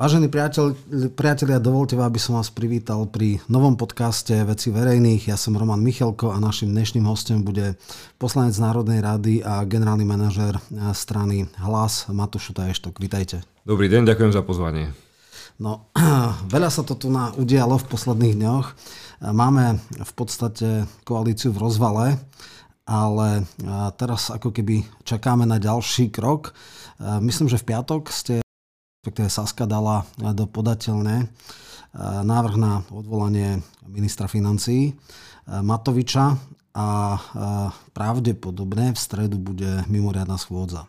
Vážení priateľ, priatelia, dovolte, aby som vás privítal pri novom podcaste Veci verejných. Ja som Roman Michelko a našim dnešným hostom bude poslanec Národnej rady a generálny manažer strany Hlas Matúš Taještok. Vítajte. Dobrý deň, ďakujem za pozvanie. No, veľa sa to tu na udialo v posledných dňoch. Máme v podstate koalíciu v rozvale, ale teraz ako keby čakáme na ďalší krok. Myslím, že v piatok ste respektíve Saska dala do podateľné e, návrh na odvolanie ministra financí e, Matoviča a e, pravdepodobne v stredu bude mimoriadná schôdza.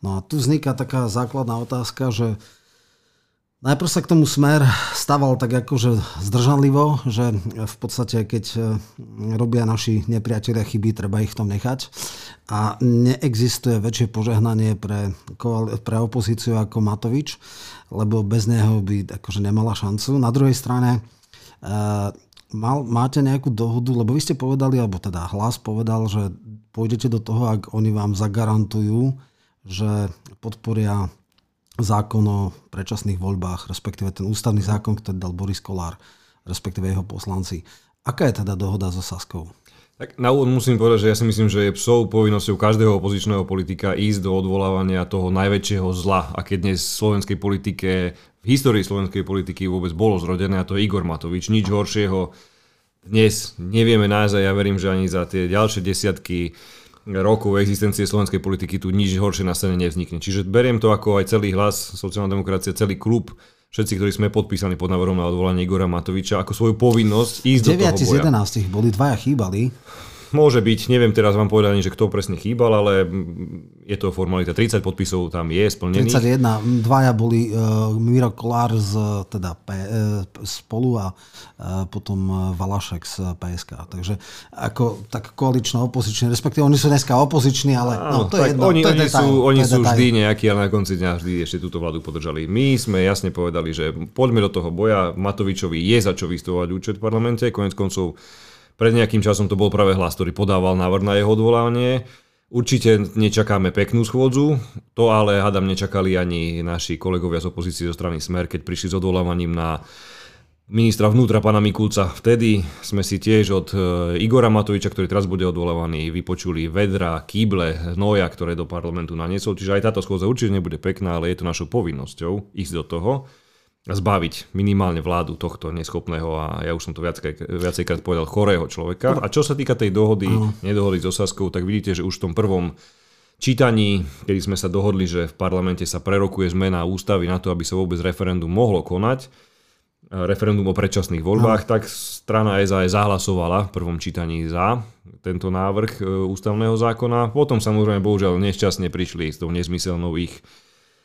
No a tu vzniká taká základná otázka, že Najprv sa k tomu smer staval tak akože zdržanlivo, že v podstate keď e, robia naši nepriatelia chyby, treba ich v tom nechať. A neexistuje väčšie požehnanie pre, pre opozíciu ako Matovič, lebo bez neho by akože nemala šancu. Na druhej strane e, mal, máte nejakú dohodu, lebo vy ste povedali, alebo teda hlas povedal, že pôjdete do toho, ak oni vám zagarantujú, že podporia zákon o predčasných voľbách, respektíve ten ústavný zákon, ktorý dal Boris Kolár, respektíve jeho poslanci. Aká je teda dohoda so Saskou? Tak na úvod musím povedať, že ja si myslím, že je psou povinnosťou každého opozičného politika ísť do odvolávania toho najväčšieho zla, aké dnes v slovenskej politike, v histórii slovenskej politiky vôbec bolo zrodené, a to je Igor Matovič. Nič horšieho dnes nevieme nájsť a ja verím, že ani za tie ďalšie desiatky rokov existencie slovenskej politiky tu nič horšie na scéne nevznikne. Čiže beriem to ako aj celý hlas sociálna demokracia, celý klub, všetci, ktorí sme podpísali pod návrhom na odvolanie Igora Matoviča, ako svoju povinnosť ísť 9 do toho boja. z 11 boli dvaja chýbali. Môže byť, neviem teraz vám povedať že kto presne chýbal, ale je to formalita. 30 podpisov tam je splnených. 31, dvaja boli uh, Miro Kolár z, teda, P, uh, spolu a uh, potom Valašek z PSK. Takže ako tak koalično opozičný, respektíve oni sú dneska opoziční, ale no, to je jedno. Oni, to je oni detail, sú, oni sú vždy nejakí, ale na konci dňa vždy ešte túto vládu podržali. My sme jasne povedali, že poďme do toho boja. Matovičovi je za čo vystovať účet v parlamente. Konec koncov pred nejakým časom to bol práve hlas, ktorý podával návrh na jeho odvolávanie. Určite nečakáme peknú schôdzu, to ale hádam nečakali ani naši kolegovia z opozície zo strany Smer, keď prišli s odvolávaním na ministra vnútra pána Mikulca. Vtedy sme si tiež od e, Igora Matoviča, ktorý teraz bude odvolávaný, vypočuli vedra, kýble, hnoja, ktoré do parlamentu naniesol. Čiže aj táto schôdza určite nebude pekná, ale je to našou povinnosťou ísť do toho zbaviť minimálne vládu tohto neschopného a ja už som to viacejkrát povedal, chorého človeka. A čo sa týka tej dohody, uh. nedohody s Osaskou, tak vidíte, že už v tom prvom čítaní, kedy sme sa dohodli, že v parlamente sa prerokuje zmena ústavy na to, aby sa vôbec referendum mohlo konať, referendum o predčasných voľbách, uh. tak strana SAS zahlasovala v prvom čítaní za tento návrh e, ústavného zákona. Potom samozrejme bohužiaľ nešťastne prišli s tou nezmyselnou ich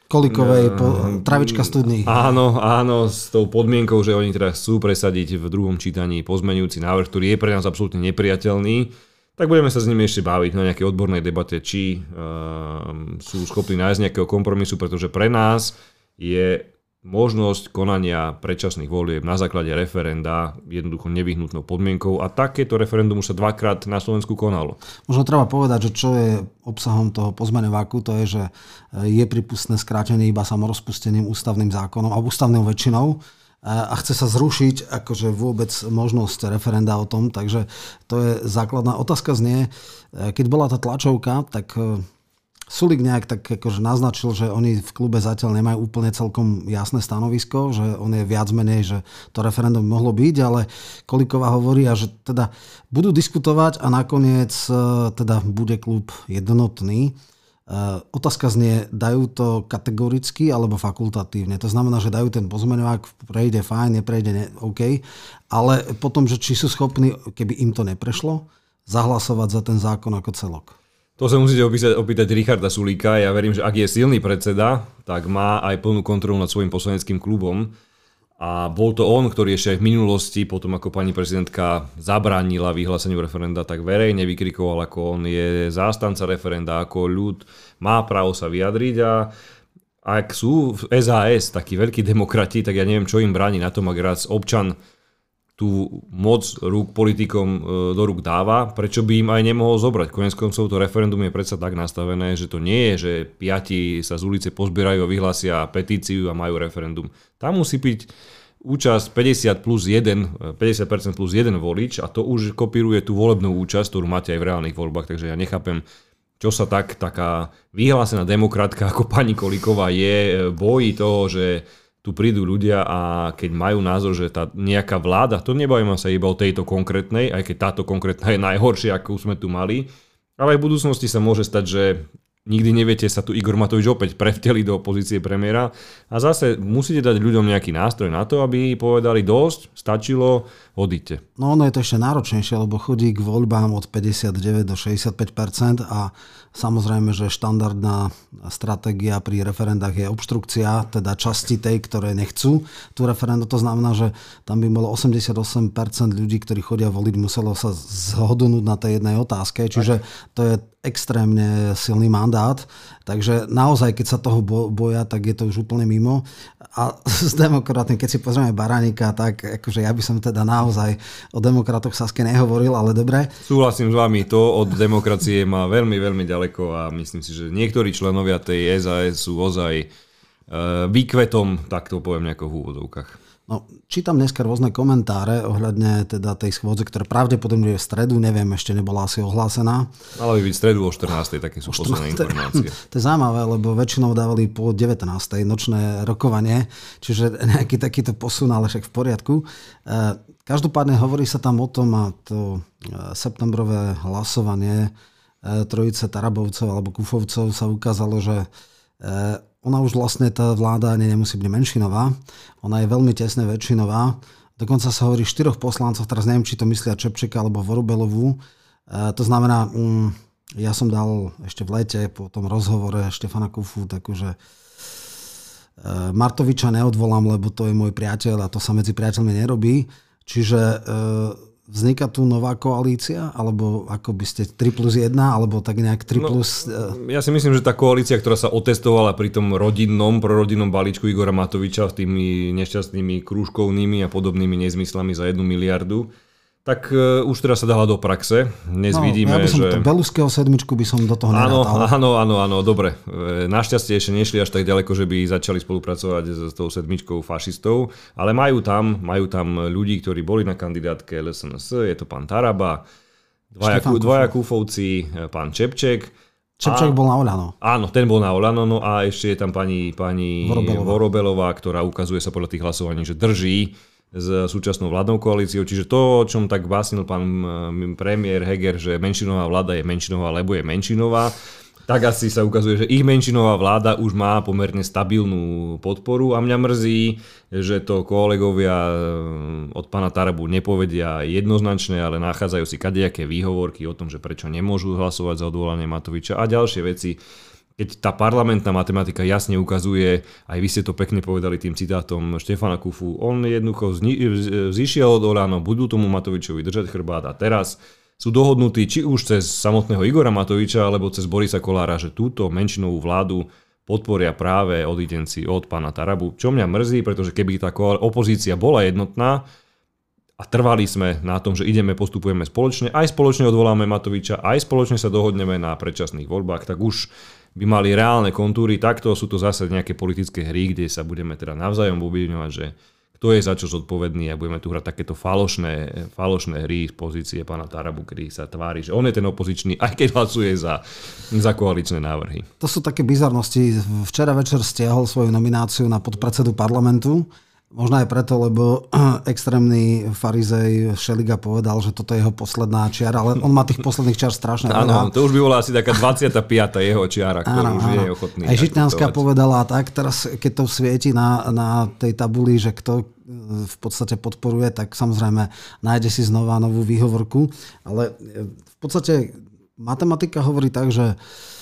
Kolikovej, po, travička studný. Áno, áno, s tou podmienkou, že oni teda chcú presadiť v druhom čítaní pozmenujúci návrh, ktorý je pre nás absolútne nepriateľný, tak budeme sa s nimi ešte baviť na nejakej odbornej debate, či uh, sú schopní nájsť nejakého kompromisu, pretože pre nás je možnosť konania predčasných volieb na základe referenda jednoducho nevyhnutnou podmienkou a takéto referendum už sa dvakrát na Slovensku konalo. Možno treba povedať, že čo je obsahom toho pozmeneváku, to je, že je pripustné skrátenie iba samorozpustením ústavným zákonom a ústavnou väčšinou a chce sa zrušiť akože vôbec možnosť referenda o tom, takže to je základná otázka znie, keď bola tá tlačovka, tak Sulik nejak tak akože naznačil, že oni v klube zatiaľ nemajú úplne celkom jasné stanovisko, že on je viac menej, že to referendum mohlo byť, ale Koliková hovorí, že teda budú diskutovať a nakoniec e, teda bude klub jednotný. E, otázka znie, dajú to kategoricky alebo fakultatívne. To znamená, že dajú ten pozmeňovák, prejde fajn, neprejde ne, OK, ale potom, že či sú schopní, keby im to neprešlo, zahlasovať za ten zákon ako celok. To sa musíte opýtať, opýtať Richarda Sulíka. Ja verím, že ak je silný predseda, tak má aj plnú kontrolu nad svojim poslaneckým klubom. A bol to on, ktorý ešte aj v minulosti, potom ako pani prezidentka zabránila vyhláseniu referenda, tak verejne vykrikoval, ako on je zástanca referenda, ako ľud má právo sa vyjadriť a ak sú v SAS takí veľkí demokrati, tak ja neviem, čo im bráni na tom, ak raz občan tú moc rúk politikom e, do rúk dáva, prečo by im aj nemohol zobrať. Konec koncov to referendum je predsa tak nastavené, že to nie je, že piati sa z ulice pozbierajú, vyhlásia petíciu a majú referendum. Tam musí byť účasť 50 plus 1, 50% plus 1 volič a to už kopíruje tú volebnú účasť, ktorú máte aj v reálnych voľbách, takže ja nechápem, čo sa tak taká vyhlásená demokratka ako pani Kolíková je, bojí toho, že tu prídu ľudia a keď majú názor, že tá nejaká vláda, to nebavíme sa iba o tejto konkrétnej, aj keď táto konkrétna je najhoršia, ako sme tu mali, ale aj v budúcnosti sa môže stať, že nikdy neviete, sa tu Igor Matovič opäť prevteli do pozície premiéra a zase musíte dať ľuďom nejaký nástroj na to, aby povedali dosť, stačilo, odíte. No ono je to ešte náročnejšie, lebo chodí k voľbám od 59 do 65% a samozrejme, že štandardná stratégia pri referendách je obštrukcia, teda časti tej, ktoré nechcú tú referendu. To znamená, že tam by bolo 88% ľudí, ktorí chodia voliť, muselo sa zhodnúť na tej jednej otázke, čiže to je extrémne silný mandát, takže naozaj, keď sa toho boja, tak je to už úplne mimo. A s demokratmi, keď si pozrieme Baranika, tak akože ja by som teda naozaj o demokratoch Saske nehovoril, ale dobre. Súhlasím s vami, to od demokracie má veľmi, veľmi ďaleko a myslím si, že niektorí členovia tej SAS sú ozaj e, výkvetom, tak to poviem nejako v úvodovkách. No, čítam dneska rôzne komentáre ohľadne teda tej schôdze, ktorá pravdepodobne je v stredu, neviem, ešte nebola asi ohlásená. Mala by byť v stredu o 14. také sú posledné informácie. To je zaujímavé, lebo väčšinou dávali po 19. nočné rokovanie, čiže nejaký takýto posun, ale však v poriadku. E, každopádne hovorí sa tam o tom a to e, septembrové hlasovanie e, trojice Tarabovcov alebo Kufovcov sa ukázalo, že ona už vlastne tá vláda ani nemusí byť menšinová, ona je veľmi tesne väčšinová. Dokonca sa hovorí štyroch poslancov, teraz neviem, či to myslia Čepčeka alebo Vorubelovú. E, to znamená, um, ja som dal ešte v lete po tom rozhovore Štefana Kufu takúže e, Martoviča neodvolám, lebo to je môj priateľ a to sa medzi priateľmi nerobí. Čiže e, Vzniká tu nová koalícia? Alebo ako by ste 3 plus 1? Alebo tak nejak 3 no, plus... No, ja si myslím, že tá koalícia, ktorá sa otestovala pri tom rodinnom, prorodinnom balíčku Igora Matoviča s tými nešťastnými krúžkovnými a podobnými nezmyslami za jednu miliardu, tak uh, už teraz sa dala do praxe. Dnes no, vidíme, ja by som že... Beluského sedmičku by som do toho áno, áno, áno, áno, dobre. E, našťastie ešte nešli až tak ďaleko, že by začali spolupracovať s tou sedmičkou fašistov, ale majú tam, majú tam ľudí, ktorí boli na kandidátke LSNS, je to pán Taraba, dvaja, dvaja Kúfovci, e, pán Čepček, Čepček bol na Olano. Áno, ten bol na Olano, no a ešte je tam pani, pani Vorobelová. Vorobelová, ktorá ukazuje sa podľa tých hlasovaní, že drží s súčasnou vládnou koalíciou. Čiže to, o čom tak básnil pán premiér Heger, že menšinová vláda je menšinová, lebo je menšinová, tak asi sa ukazuje, že ich menšinová vláda už má pomerne stabilnú podporu a mňa mrzí, že to kolegovia od pána Tarabu nepovedia jednoznačne, ale nachádzajú si kadejaké výhovorky o tom, že prečo nemôžu hlasovať za odvolanie Matoviča a ďalšie veci keď tá parlamentná matematika jasne ukazuje, aj vy ste to pekne povedali tým citátom Štefana Kufu, on jednoducho zišiel od Oráno, budú tomu Matovičovi držať chrbát a teraz sú dohodnutí či už cez samotného Igora Matoviča alebo cez Borisa Kolára, že túto menšinovú vládu podporia práve odidenci od pána Tarabu. Čo mňa mrzí, pretože keby tá opozícia bola jednotná a trvali sme na tom, že ideme, postupujeme spoločne, aj spoločne odvoláme Matoviča, aj spoločne sa dohodneme na predčasných voľbách, tak už by mali reálne kontúry. Takto sú to zase nejaké politické hry, kde sa budeme teda navzájom obviňovať, že kto je za čo zodpovedný a budeme tu hrať takéto falošné, falošné hry z pozície pána Tarabu, kedy sa tvári, že on je ten opozičný, aj keď hlasuje za, za koaličné návrhy. To sú také bizarnosti. Včera večer stiahol svoju nomináciu na podpredsedu parlamentu Možno aj preto, lebo extrémny farizej Šeliga povedal, že toto je jeho posledná čiara, ale on má tých posledných čiar strašne Áno, to už by bola asi taká 25. jeho čiara, ktorú áno, už áno. je ochotný. Aj Žitňanská povedala tak, teraz keď to svieti na, na tej tabuli, že kto v podstate podporuje, tak samozrejme nájde si znova novú výhovorku, ale v podstate matematika hovorí tak, že Eh,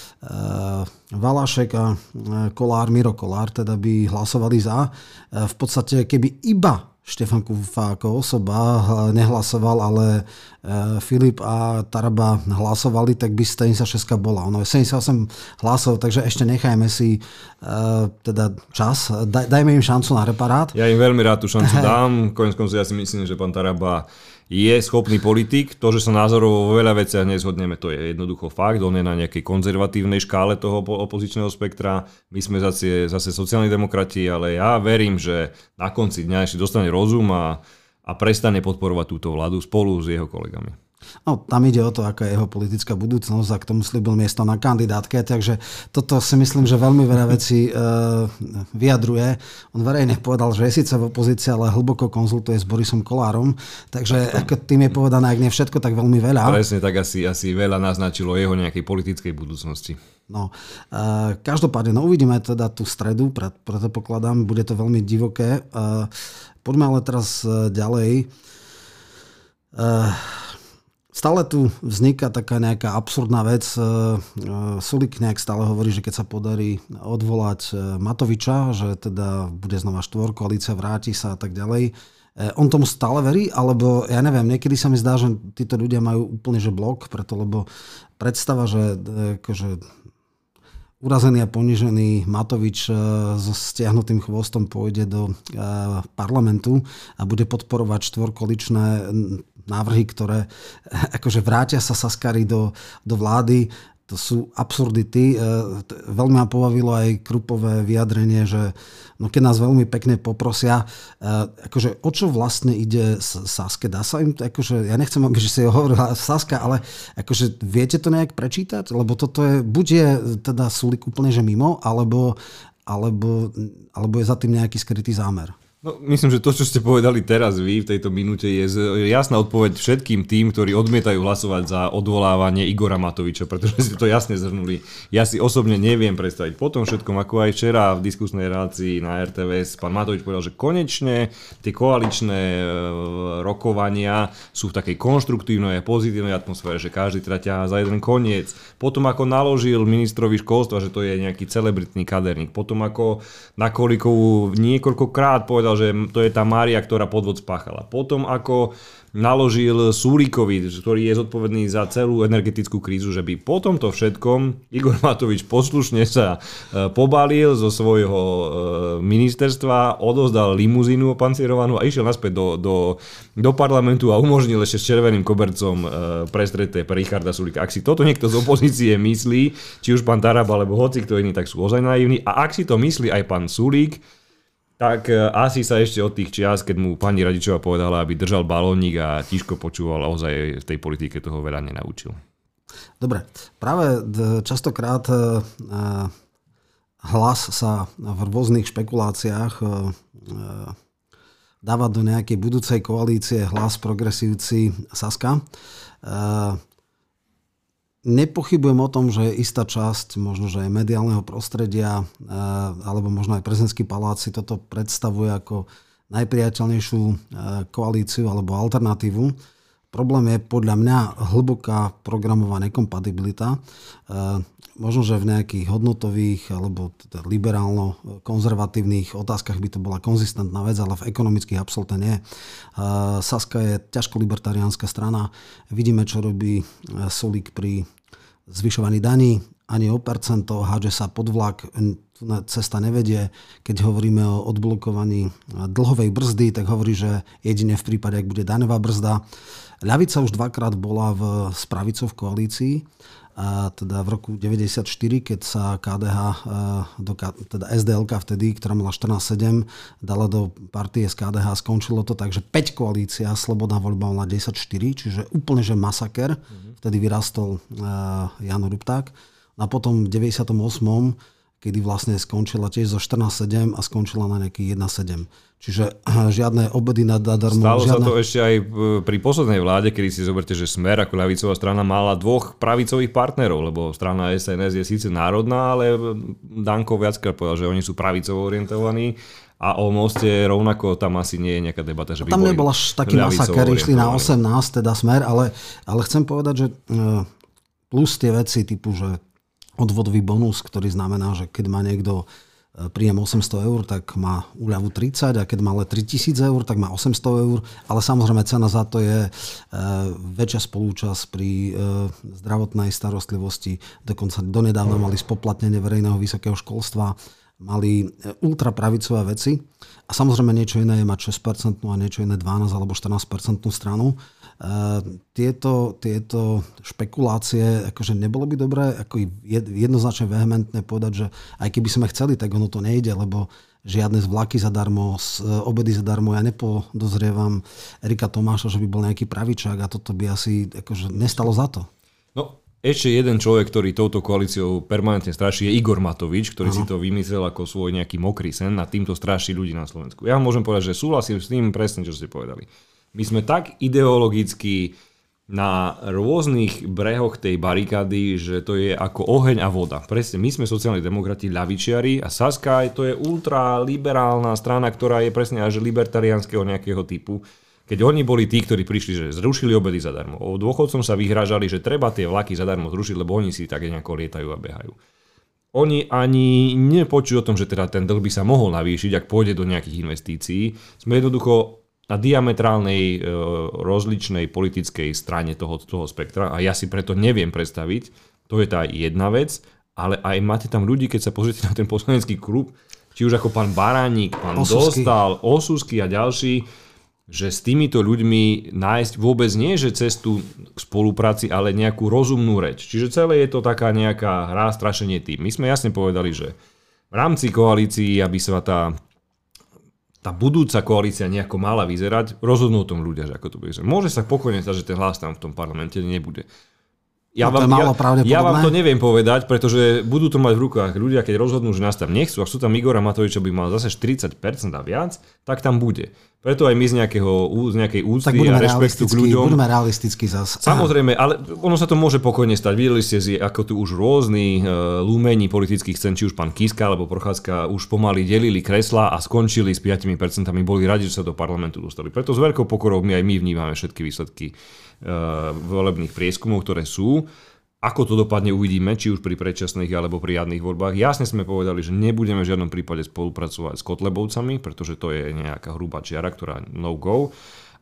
Valašek a eh, Kolár, Miro Kolár, teda by hlasovali za. Eh, v podstate, keby iba Štefan Kufa ako osoba nehlasoval, ale Filip a Taraba hlasovali, tak by 76 bola. Ono je 78 hlasov, takže ešte nechajme si teda čas. dajme im šancu na reparát. Ja im veľmi rád tú šancu dám. Konec koncov ja si myslím, že pán Taraba je schopný politik. To, že sa názorovo vo veľa veciach nezhodneme, to je jednoducho fakt. On je na nejakej konzervatívnej škále toho opozičného spektra. My sme zase, zase sociálni demokrati, ale ja verím, že na konci dňa ešte dostane rozum a, a prestane podporovať túto vládu spolu s jeho kolegami. No, tam ide o to, aká je jeho politická budúcnosť a k tomu slúbil miesto na kandidátke, takže toto si myslím, že veľmi veľa vecí e, vyjadruje. On verejne povedal, že je síce v opozícii, ale hlboko konzultuje s Borisom Kolárom, takže ako tým je povedané, ak nie všetko, tak veľmi veľa. Presne, tak asi, asi veľa naznačilo jeho nejakej politickej budúcnosti. No, e, každopádne, no uvidíme teda tú stredu, pred, predpokladám, bude to veľmi divoké. E, poďme ale teraz ďalej. E, Stále tu vzniká taká nejaká absurdná vec. E, e, Sulik nejak stále hovorí, že keď sa podarí odvolať e, Matoviča, že teda bude znova štvor, koalícia vráti sa a tak ďalej. On tomu stále verí, alebo ja neviem, niekedy sa mi zdá, že títo ľudia majú úplne že blok, preto lebo predstava, že akože, urazený a ponižený Matovič so stiahnutým chvostom pôjde do parlamentu a bude podporovať štvorkoličné návrhy, ktoré akože vrátia sa Saskary do, do vlády, to sú absurdity. E, veľmi ma pobavilo aj Krupové vyjadrenie, že no keď nás veľmi pekne poprosia, e, akože o čo vlastne ide Saske? Dá sa im akože, ja nechcem, aby si hovorila Saska, ale akože viete to nejak prečítať? Lebo toto je, buď je teda Sulik úplne že mimo, alebo, alebo, alebo je za tým nejaký skrytý zámer. No, myslím, že to, čo ste povedali teraz vy v tejto minúte, je jasná odpoveď všetkým tým, ktorí odmietajú hlasovať za odvolávanie Igora Matoviča, pretože ste to jasne zhrnuli. Ja si osobne neviem predstaviť. Potom všetkom, ako aj včera v diskusnej relácii na RTVS, pán Matovič povedal, že konečne tie koaličné e, rokovania sú v takej konštruktívnej a pozitívnej atmosfére, že každý teda za jeden koniec. Potom ako naložil ministrovi školstva, že to je nejaký celebritný kaderník. Potom ako na Kolikovú niekoľkokrát povedal, povedal, že to je tá Mária, ktorá podvod spáchala. Potom ako naložil Súlikovi, ktorý je zodpovedný za celú energetickú krízu, že by po tomto všetkom Igor Matovič poslušne sa e, pobalil zo svojho e, ministerstva, odozdal limuzínu opancierovanú a išiel naspäť do, do, do parlamentu a umožnil ešte s červeným kobercom e, prestreté pre Richarda Sulika. Ak si toto niekto z opozície myslí, či už pán Tarab alebo hoci kto iný, tak sú ozaj naivní. A ak si to myslí aj pán Sulík, tak e, asi sa ešte od tých čias, keď mu pani Radičová povedala, aby držal balónik a tiško počúval, ozaj v tej politike toho veľa nenaučil. Dobre, práve častokrát e, e, hlas sa v rôznych špekuláciách dáva do nejakej budúcej koalície hlas progresívci Saska. Nepochybujem o tom, že istá časť možno, že aj mediálneho prostredia eh, alebo možno aj prezidentský palác si toto predstavuje ako najpriateľnejšiu eh, koalíciu alebo alternatívu. Problém je podľa mňa hlboká programová nekompatibilita. Eh, možno, že v nejakých hodnotových alebo teda liberálno-konzervatívnych otázkach by to bola konzistentná vec, ale v ekonomických absolútne nie. Saska je ťažko libertariánska strana. Vidíme, čo robí Solík pri zvyšovaní daní, ani o percento, hádže sa pod vlak, cesta nevedie. Keď hovoríme o odblokovaní dlhovej brzdy, tak hovorí, že jedine v prípade, ak bude daňová brzda. Ľavica už dvakrát bola v, spravico v koalícii a teda v roku 94, keď sa KDH, do, teda SDLK vtedy, ktorá mala 14-7, dala do partie z KDH, skončilo to tak, že 5 koalícia, Slobodná voľba mala 10-4, čiže úplne že masaker. Mm-hmm. Vtedy vyrastol Jan Rupták. A potom v 98 kedy vlastne skončila tiež zo 14-7 a skončila na nejaký 1-7. Čiže žiadne obedy na darmo. Stalo žiadne... sa to ešte aj pri poslednej vláde, kedy si zoberte, že Smer ako ľavicová strana mala dvoch pravicových partnerov, lebo strana SNS je síce národná, ale Danko viackrát povedal, že oni sú pravicovo orientovaní a o moste rovnako tam asi nie je nejaká debata, že by Tam nebol až taký masaker, išli na 18, teda smer, ale, ale chcem povedať, že e, plus tie veci typu, že odvodový bonus, ktorý znamená, že keď má niekto príjem 800 eur, tak má úľavu 30 a keď má ale 3000 eur, tak má 800 eur, ale samozrejme cena za to je väčšia spolúčasť pri zdravotnej starostlivosti, dokonca donedávna mali spoplatnenie verejného vysokého školstva, mali ultrapravicové veci. A samozrejme niečo iné je mať 6% a niečo iné 12 alebo 14% stranu. Tieto, tieto špekulácie, akože nebolo by dobré ako jednoznačne vehementne povedať, že aj keby sme chceli, tak ono to nejde, lebo žiadne z vlaky zadarmo, z obedy zadarmo. Ja nepodozrievam Erika Tomáša, že by bol nejaký pravičák a toto by asi akože nestalo za to. No, ešte jeden človek, ktorý touto koalíciou permanentne straší, je Igor Matovič, ktorý Aha. si to vymyslel ako svoj nejaký mokrý sen a týmto straší ľudí na Slovensku. Ja môžem povedať, že súhlasím s tým presne, čo ste povedali. My sme tak ideologicky na rôznych brehoch tej barikády, že to je ako oheň a voda. Presne, my sme sociálni demokrati ľavičiari a Saska to je ultraliberálna strana, ktorá je presne až libertariánskeho nejakého typu. Keď oni boli tí, ktorí prišli, že zrušili obedy zadarmo. O dôchodcom sa vyhrážali, že treba tie vlaky zadarmo zrušiť, lebo oni si tak nejako lietajú a behajú. Oni ani nepočujú o tom, že teda ten dlh by sa mohol navýšiť, ak pôjde do nejakých investícií. Sme jednoducho na diametrálnej e, rozličnej politickej strane toho, toho spektra a ja si preto neviem predstaviť, to je tá jedna vec, ale aj máte tam ľudí, keď sa pozrite na ten poslanecký klub, či už ako pán Baránik, pán Osusky. Dostal, Osusky a ďalší, že s týmito ľuďmi nájsť vôbec nie, že cestu k spolupráci, ale nejakú rozumnú reč. Čiže celé je to taká nejaká hra, strašenie tým. My sme jasne povedali, že v rámci koalícií, aby sa tá tá budúca koalícia nejako mala vyzerať, rozhodnú o tom ľudia, že ako to bude. Môže sa pokojne stať, že ten hlas tam v tom parlamente nebude. Ja, no, vám, ja, ja vám to neviem povedať, pretože budú to mať v rukách ľudia, keď rozhodnú, že nás tam nechcú, a sú tam Igora Matoviča, by mal zase 40% a viac, tak tam bude. Preto aj my z, nejakého, z nejakej úcty a rešpektu k ľuďom... Budeme realisticky zase. Samozrejme, ale ono sa to môže pokojne stať. Videli ste si, ako tu už rôzni uh, lúmení politických scén, či už pán Kiska alebo Prochádzka už pomaly delili kresla a skončili s 5%. Boli radi, že sa do parlamentu dostali. Preto s veľkou pokorou my aj my vnímame všetky výsledky volebných prieskumov, ktoré sú. Ako to dopadne uvidíme, či už pri predčasných alebo pri jadných voľbách. Jasne sme povedali, že nebudeme v žiadnom prípade spolupracovať s Kotlebovcami, pretože to je nejaká hrubá čiara, ktorá no go.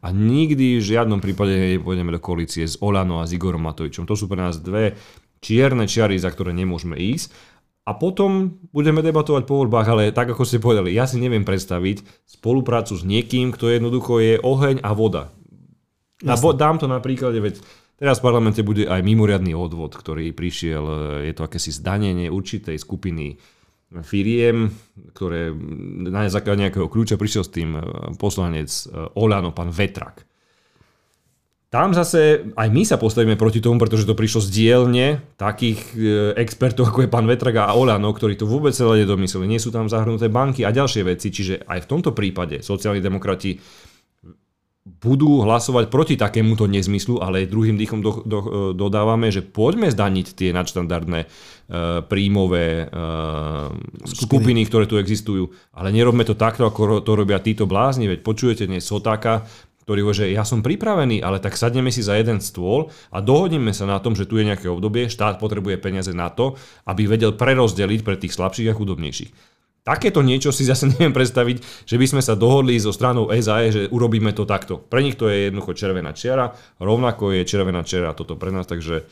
A nikdy v žiadnom prípade nepôjdeme do koalície s Olano a s Igorom Matovičom. To sú pre nás dve čierne čiary, za ktoré nemôžeme ísť. A potom budeme debatovať po voľbách, ale tak ako ste povedali, ja si neviem predstaviť spoluprácu s niekým, kto jednoducho je oheň a voda. A dám to na veď Teraz v parlamente bude aj mimoriadný odvod, ktorý prišiel, je to akési zdanenie určitej skupiny firiem, ktoré na základe nejakého kľúča prišiel s tým eh, poslanec eh, Olano, pán Vetrak. Tam zase aj my sa postavíme proti tomu, pretože to prišlo z dielne takých eh, expertov, ako je pán Vetrak a Olano, ktorí to vôbec celé nedomysleli. Nie sú tam zahrnuté banky a ďalšie veci, čiže aj v tomto prípade sociálni demokrati budú hlasovať proti takémuto nezmyslu, ale druhým dýchom do, do, dodávame, že poďme zdaniť tie nadštandardné uh, príjmové uh, skupiny. skupiny, ktoré tu existujú, ale nerobme to takto, ako to robia títo blázni, veď počujete dnes Sotáka, ktorý hovorí, že ja som pripravený, ale tak sadneme si za jeden stôl a dohodneme sa na tom, že tu je nejaké obdobie, štát potrebuje peniaze na to, aby vedel prerozdeliť pre tých slabších a chudobnejších. Takéto niečo si zase neviem predstaviť, že by sme sa dohodli so stranou SAE, že urobíme to takto. Pre nich to je jednoducho červená čiara, rovnako je červená čiara toto pre nás, takže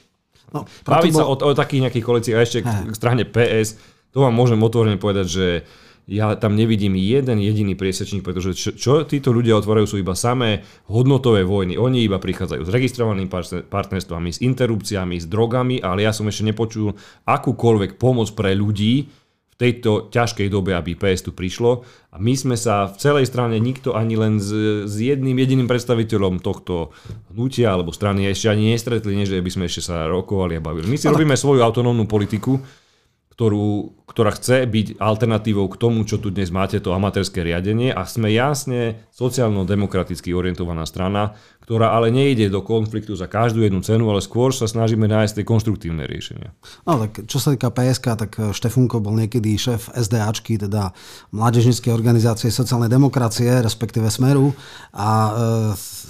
no, baviť bol... sa o, o takých nejakých koalíciách a ešte k, k strane PS, to vám môžem otvorene povedať, že ja tam nevidím jeden jediný priesečník, pretože čo, čo títo ľudia otvárajú sú iba samé hodnotové vojny. Oni iba prichádzajú s registrovanými partnerstvami, s interrupciami, s drogami, ale ja som ešte nepočul akúkoľvek pomoc pre ľudí, tejto ťažkej dobe, aby PS tu prišlo. A my sme sa v celej strane nikto ani len s, s jedným jediným predstaviteľom tohto hnutia alebo strany ešte ani nestretli, nie že by sme ešte sa rokovali a bavili. My si Ale... robíme svoju autonómnu politiku, ktorú, ktorá chce byť alternatívou k tomu, čo tu dnes máte, to amatérske riadenie. A sme jasne sociálno-demokraticky orientovaná strana, ktorá ale nejde do konfliktu za každú jednu cenu, ale skôr sa snažíme nájsť tie konštruktívne riešenia. No tak čo sa týka PSK, tak eh, Štefunko bol niekedy šéf SDAčky, teda Mládežníckej organizácie sociálnej demokracie, respektíve Smeru. A e,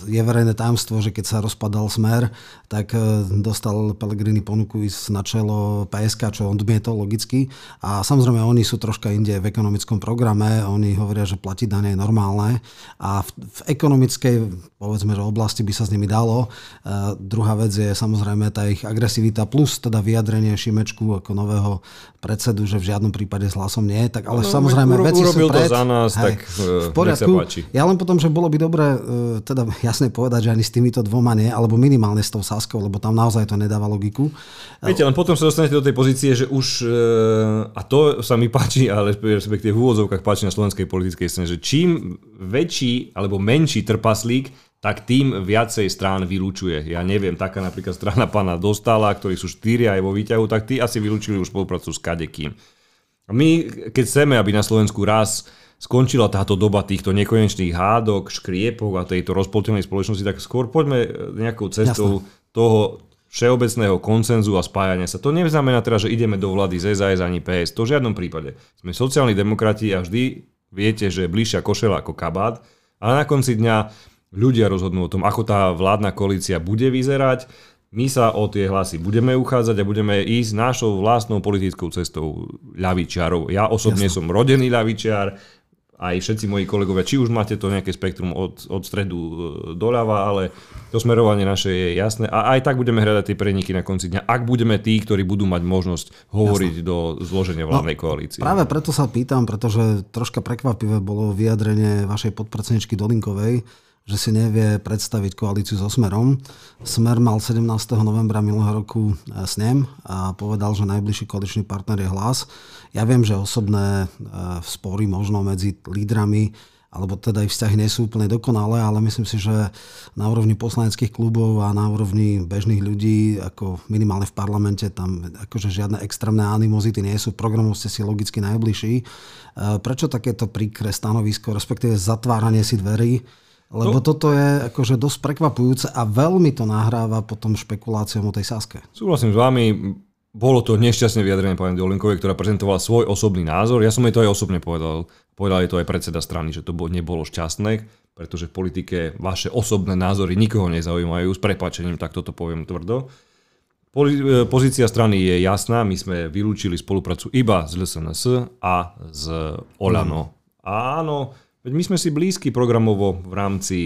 je verejné tajomstvo, že keď sa rozpadal Smer, tak e, dostal Pellegrini ponuku ísť na čelo PSK, čo on odmietol logicky. A A samozrejme, oni sú troška inde v ekonomickom programe, oni hovoria, že platiť dane je normálne a v, v ekonomickej, povedzme, že oblasti by sa s nimi dalo. Uh, druhá vec je samozrejme tá ich agresivita plus teda vyjadrenie Šimečku ako nového predsedu, že v žiadnom prípade s hlasom nie. Tak ale no, samozrejme, uro, veci sú pred. to za nás, hej, tak v poriadku. Ja len potom, že bolo by dobre uh, teda jasne povedať, že ani s týmito dvoma nie, alebo minimálne s tou Saskou, lebo tam naozaj to nedáva logiku. Viete, len potom sa dostanete do tej pozície, že už uh, a to sa mi páči, ale respektíve v úvodzovkách páči na slovenskej politickej scéne, že čím väčší alebo menší trpaslík, tak tým viacej strán vylúčuje. Ja neviem, taká napríklad strana pána Dostala, ktorí sú štyria aj vo výťahu, tak tí asi vylúčili už spoluprácu s kadekým. My, keď chceme, aby na Slovensku raz skončila táto doba týchto nekonečných hádok, škriepov a tejto rozpoltenej spoločnosti, tak skôr poďme nejakou cestou Jasne. toho všeobecného koncenzu a spájania sa. To neznamená teda, že ideme do vlády z SAS ani PS. To v žiadnom prípade. Sme sociálni demokrati a vždy viete, že bližšia košela ako kabát. A na konci dňa ľudia rozhodnú o tom, ako tá vládna koalícia bude vyzerať. My sa o tie hlasy budeme uchádzať a budeme ísť našou vlastnou politickou cestou ľavičiarov. Ja osobne Jasne. som rodený ľavičiar, aj všetci moji kolegovia, či už máte to nejaké spektrum od, od stredu e, doľava, ale to smerovanie naše je jasné a aj tak budeme hľadať tie preniky na konci dňa, ak budeme tí, ktorí budú mať možnosť hovoriť Jasné. do zloženia vládnej no, koalície. Práve preto sa pýtam, pretože troška prekvapivé bolo vyjadrenie vašej podpredsedničky Dolinkovej, že si nevie predstaviť koalíciu so Smerom. Smer mal 17. novembra minulého roku e, snem a povedal, že najbližší koaličný partner je hlas. Ja viem, že osobné e, spory možno medzi lídrami alebo teda ich vzťahy nie sú úplne dokonalé, ale myslím si, že na úrovni poslaneckých klubov a na úrovni bežných ľudí, ako minimálne v parlamente, tam akože žiadne extrémne animozity nie sú, programov ste si logicky najbližší. E, prečo takéto príkre stanovisko, respektíve zatváranie si dverí lebo to... toto je akože dosť prekvapujúce a veľmi to nahráva potom špekuláciám o tej Saske. Súhlasím s vami, bolo to nešťastne vyjadrené pani Dolinkovej, ktorá prezentovala svoj osobný názor. Ja som jej to aj osobne povedal. Povedal je to aj predseda strany, že to nebolo šťastné, pretože v politike vaše osobné názory nikoho nezaujímajú. S prepačením, tak toto poviem tvrdo. E, pozícia strany je jasná, my sme vylúčili spoluprácu iba s LSNS a s Olano. Mm. Áno, Veď my sme si blízki programovo v rámci,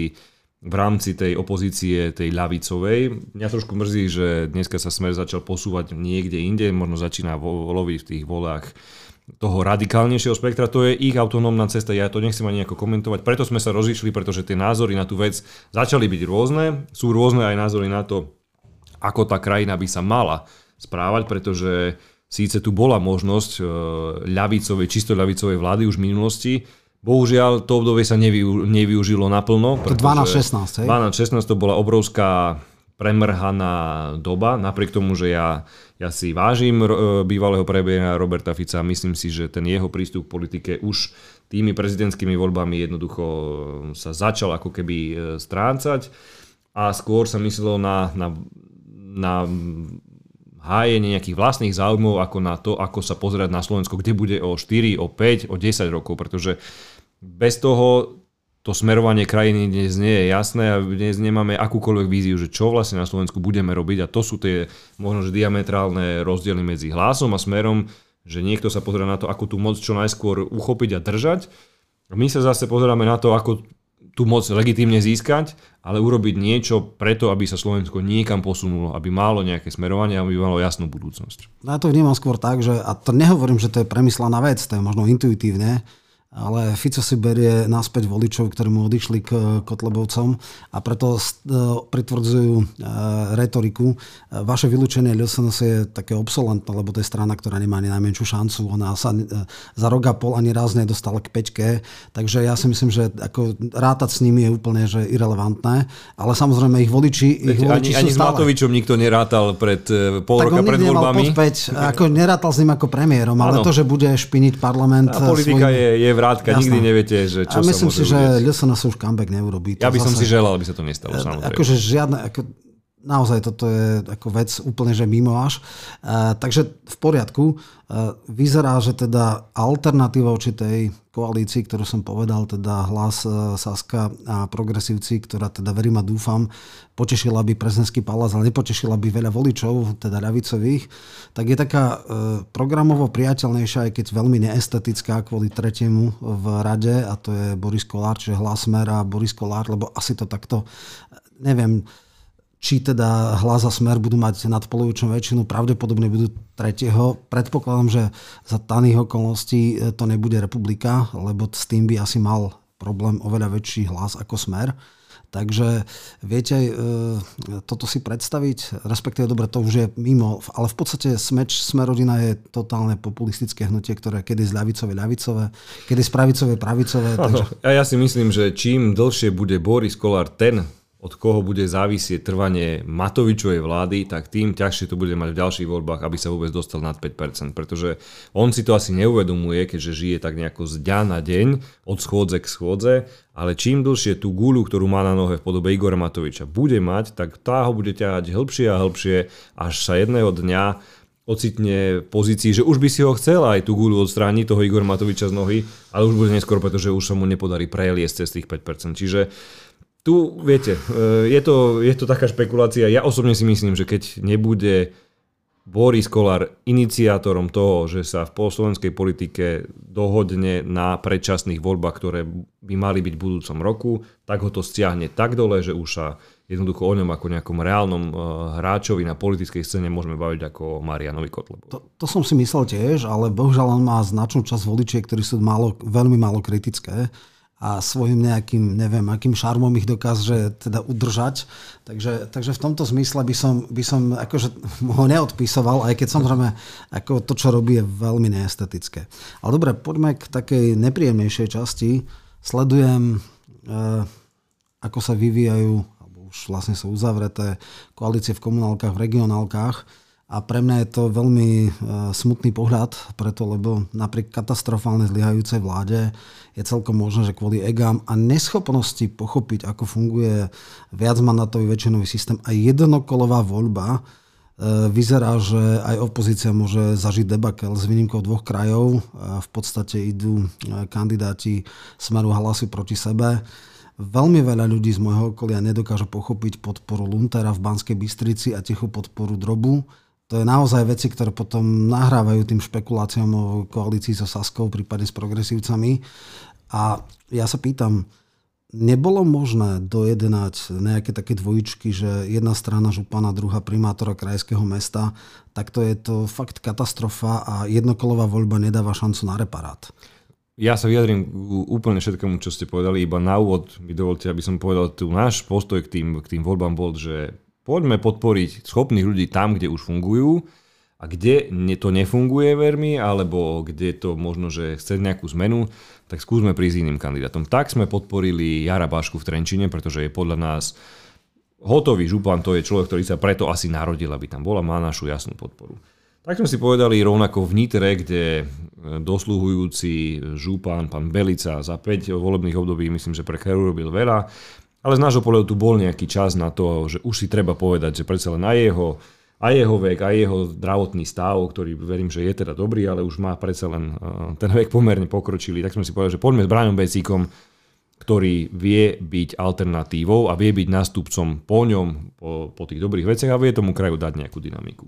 v rámci tej opozície, tej ľavicovej. Mňa trošku mrzí, že dneska sa Smer začal posúvať niekde inde, možno začína loviť v tých volách toho radikálnejšieho spektra, to je ich autonómna cesta, ja to nechcem ani nejako komentovať, preto sme sa rozišli, pretože tie názory na tú vec začali byť rôzne, sú rôzne aj názory na to, ako tá krajina by sa mala správať, pretože síce tu bola možnosť e, ľavicovej, čisto ľavicovej vlády už v minulosti, Bohužiaľ, to obdobie sa nevyu, nevyužilo naplno. 12-16, 12-16 to bola obrovská premrhaná doba, napriek tomu, že ja, ja si vážim e, bývalého premiéra Roberta Fica, myslím si, že ten jeho prístup k politike už tými prezidentskými voľbami jednoducho sa začal ako keby e, strácať a skôr sa myslelo na, na, na hájenie nejakých vlastných záujmov ako na to, ako sa pozerať na Slovensko, kde bude o 4, o 5, o 10 rokov, pretože bez toho to smerovanie krajiny dnes nie je jasné a dnes nemáme akúkoľvek víziu, že čo vlastne na Slovensku budeme robiť a to sú tie možno že diametrálne rozdiely medzi hlasom a smerom, že niekto sa pozera na to, ako tú moc čo najskôr uchopiť a držať. My sa zase pozeráme na to, ako tú moc legitímne získať, ale urobiť niečo preto, aby sa Slovensko niekam posunulo, aby malo nejaké smerovanie aby malo jasnú budúcnosť. No ja to vnímam skôr tak, že, a to nehovorím, že to je premyslená vec, to je možno intuitívne, ale Fico si berie naspäť voličov, ktorí mu odišli k Kotlebovcom a preto e, pritvrdzujú e, retoriku. E, vaše vylúčenie LSNS je také obsolentné, lebo to je strana, ktorá nemá ani najmenšiu šancu. Ona sa za rok a pol ani raz nedostala k peťke, takže ja si myslím, že ako rátať s nimi je úplne že irrelevantné, ale samozrejme ich voliči, ich voliči ani, ani s Matovičom nikto nerátal pred pol tak roka pred voľbami. Podpäť, ako nerátal s ním ako premiérom, ale ano. to, že bude špiniť parlament. A politika svojim... je, je vrátka, Jasné. nikdy neviete, že čo a myslím sa si, že sa už comeback neurobí. Ja by som si želal, aby sa to nestalo, samozrejme. Akože žiadne, ako, naozaj toto je ako vec úplne, že mimo až. E, takže v poriadku. E, vyzerá, že teda alternatíva voči tej koalícii, ktorú som povedal, teda hlas e, Saska a progresívci, ktorá teda verím a dúfam, potešila by prezidentský palác, ale nepotešila by veľa voličov, teda ľavicových, tak je taká e, programovo priateľnejšia, aj keď veľmi neestetická kvôli tretiemu v rade, a to je Boris Kolár, čiže hlasmer a Boris Kolár, lebo asi to takto, neviem, či teda hlas a smer budú mať nadpolovičnú väčšinu, pravdepodobne budú tretieho. Predpokladám, že za daných okolností e, to nebude republika, lebo s tým by asi mal problém oveľa väčší hlas ako smer. Takže viete, e, toto si predstaviť, respektíve dobre, to už je mimo, ale v podstate smeč, Smerodina je totálne populistické hnutie, ktoré kedy z ľavicové ľavicové, kedy z pravicové pravicové. Takže... A ja si myslím, že čím dlhšie bude Boris Kolár ten, od koho bude závisieť trvanie Matovičovej vlády, tak tým ťažšie to bude mať v ďalších voľbách, aby sa vôbec dostal nad 5%. Pretože on si to asi neuvedomuje, keďže žije tak nejako z dňa na deň, od schôdze k schôdze, ale čím dlhšie tú gulu, ktorú má na nohe v podobe Igora Matoviča, bude mať, tak tá ho bude ťahať hĺbšie a hĺbšie, až sa jedného dňa ocitne v pozícii, že už by si ho chcel aj tú gulu odstrániť, toho Igora Matoviča z nohy, ale už bude neskôr, pretože už sa mu nepodarí preliesť cez tých 5%. Čiže tu, viete, e, je to, je to taká špekulácia. Ja osobne si myslím, že keď nebude Boris Kolár iniciátorom toho, že sa v poslovenskej politike dohodne na predčasných voľbách, ktoré by mali byť v budúcom roku, tak ho to stiahne tak dole, že už sa jednoducho o ňom ako nejakom reálnom e, hráčovi na politickej scéne môžeme baviť ako Marianovi Kotlebovi. To, to som si myslel tiež, ale bohužiaľ on má značnú časť voličiek, ktorí sú málo, veľmi málo kritické a svojim nejakým, neviem, akým šarmom ich dokáže teda udržať. Takže, takže v tomto zmysle by som, by som akože ho neodpisoval, aj keď samozrejme ako to, čo robí, je veľmi neestetické. Ale dobre, poďme k takej nepríjemnejšej časti. Sledujem, eh, ako sa vyvíjajú, alebo už vlastne sú uzavreté koalície v komunálkach, v regionálkach a pre mňa je to veľmi e, smutný pohľad, preto lebo napriek katastrofálne zlyhajúcej vláde je celkom možné, že kvôli egám a neschopnosti pochopiť, ako funguje viacmandatový väčšinový systém a jednokolová voľba, e, vyzerá, že aj opozícia môže zažiť debakel s výnimkou dvoch krajov. E, v podstate idú kandidáti smeru hlasy proti sebe. Veľmi veľa ľudí z môjho okolia nedokáže pochopiť podporu Luntera v Banskej Bystrici a tichú podporu Drobu to je naozaj veci, ktoré potom nahrávajú tým špekuláciám o koalícii so Saskou, prípadne s progresívcami. A ja sa pýtam, nebolo možné dojednať nejaké také dvojičky, že jedna strana župana, druhá primátora krajského mesta, tak to je to fakt katastrofa a jednokolová voľba nedáva šancu na reparát. Ja sa vyjadrím úplne všetkému, čo ste povedali, iba na úvod mi dovolte, aby som povedal, tu náš postoj k tým, k tým voľbám bol, že Poďme podporiť schopných ľudí tam, kde už fungujú a kde to nefunguje veľmi, alebo kde to možno, že chce nejakú zmenu, tak skúsme prísť iným kandidátom. Tak sme podporili Jara Bašku v Trenčine, pretože je podľa nás hotový župan, to je človek, ktorý sa preto asi narodil, aby tam bola, má našu jasnú podporu. Tak sme si povedali rovnako v Nitre, kde dosluhujúci župan, pán Belica, za 5 volebných období myslím, že pre kraju robil veľa. Ale z nášho pohľadu tu bol nejaký čas na to, že už si treba povedať, že predsa len aj jeho, aj jeho vek, aj jeho zdravotný stav, ktorý verím, že je teda dobrý, ale už má predsa len eh, ten vek pomerne pokročilý, tak sme si povedali, že poďme s Brianom Becíkom, ktorý vie byť alternatívou a vie byť nástupcom po ňom, po, po tých dobrých veciach a vie tomu kraju dať nejakú dynamiku.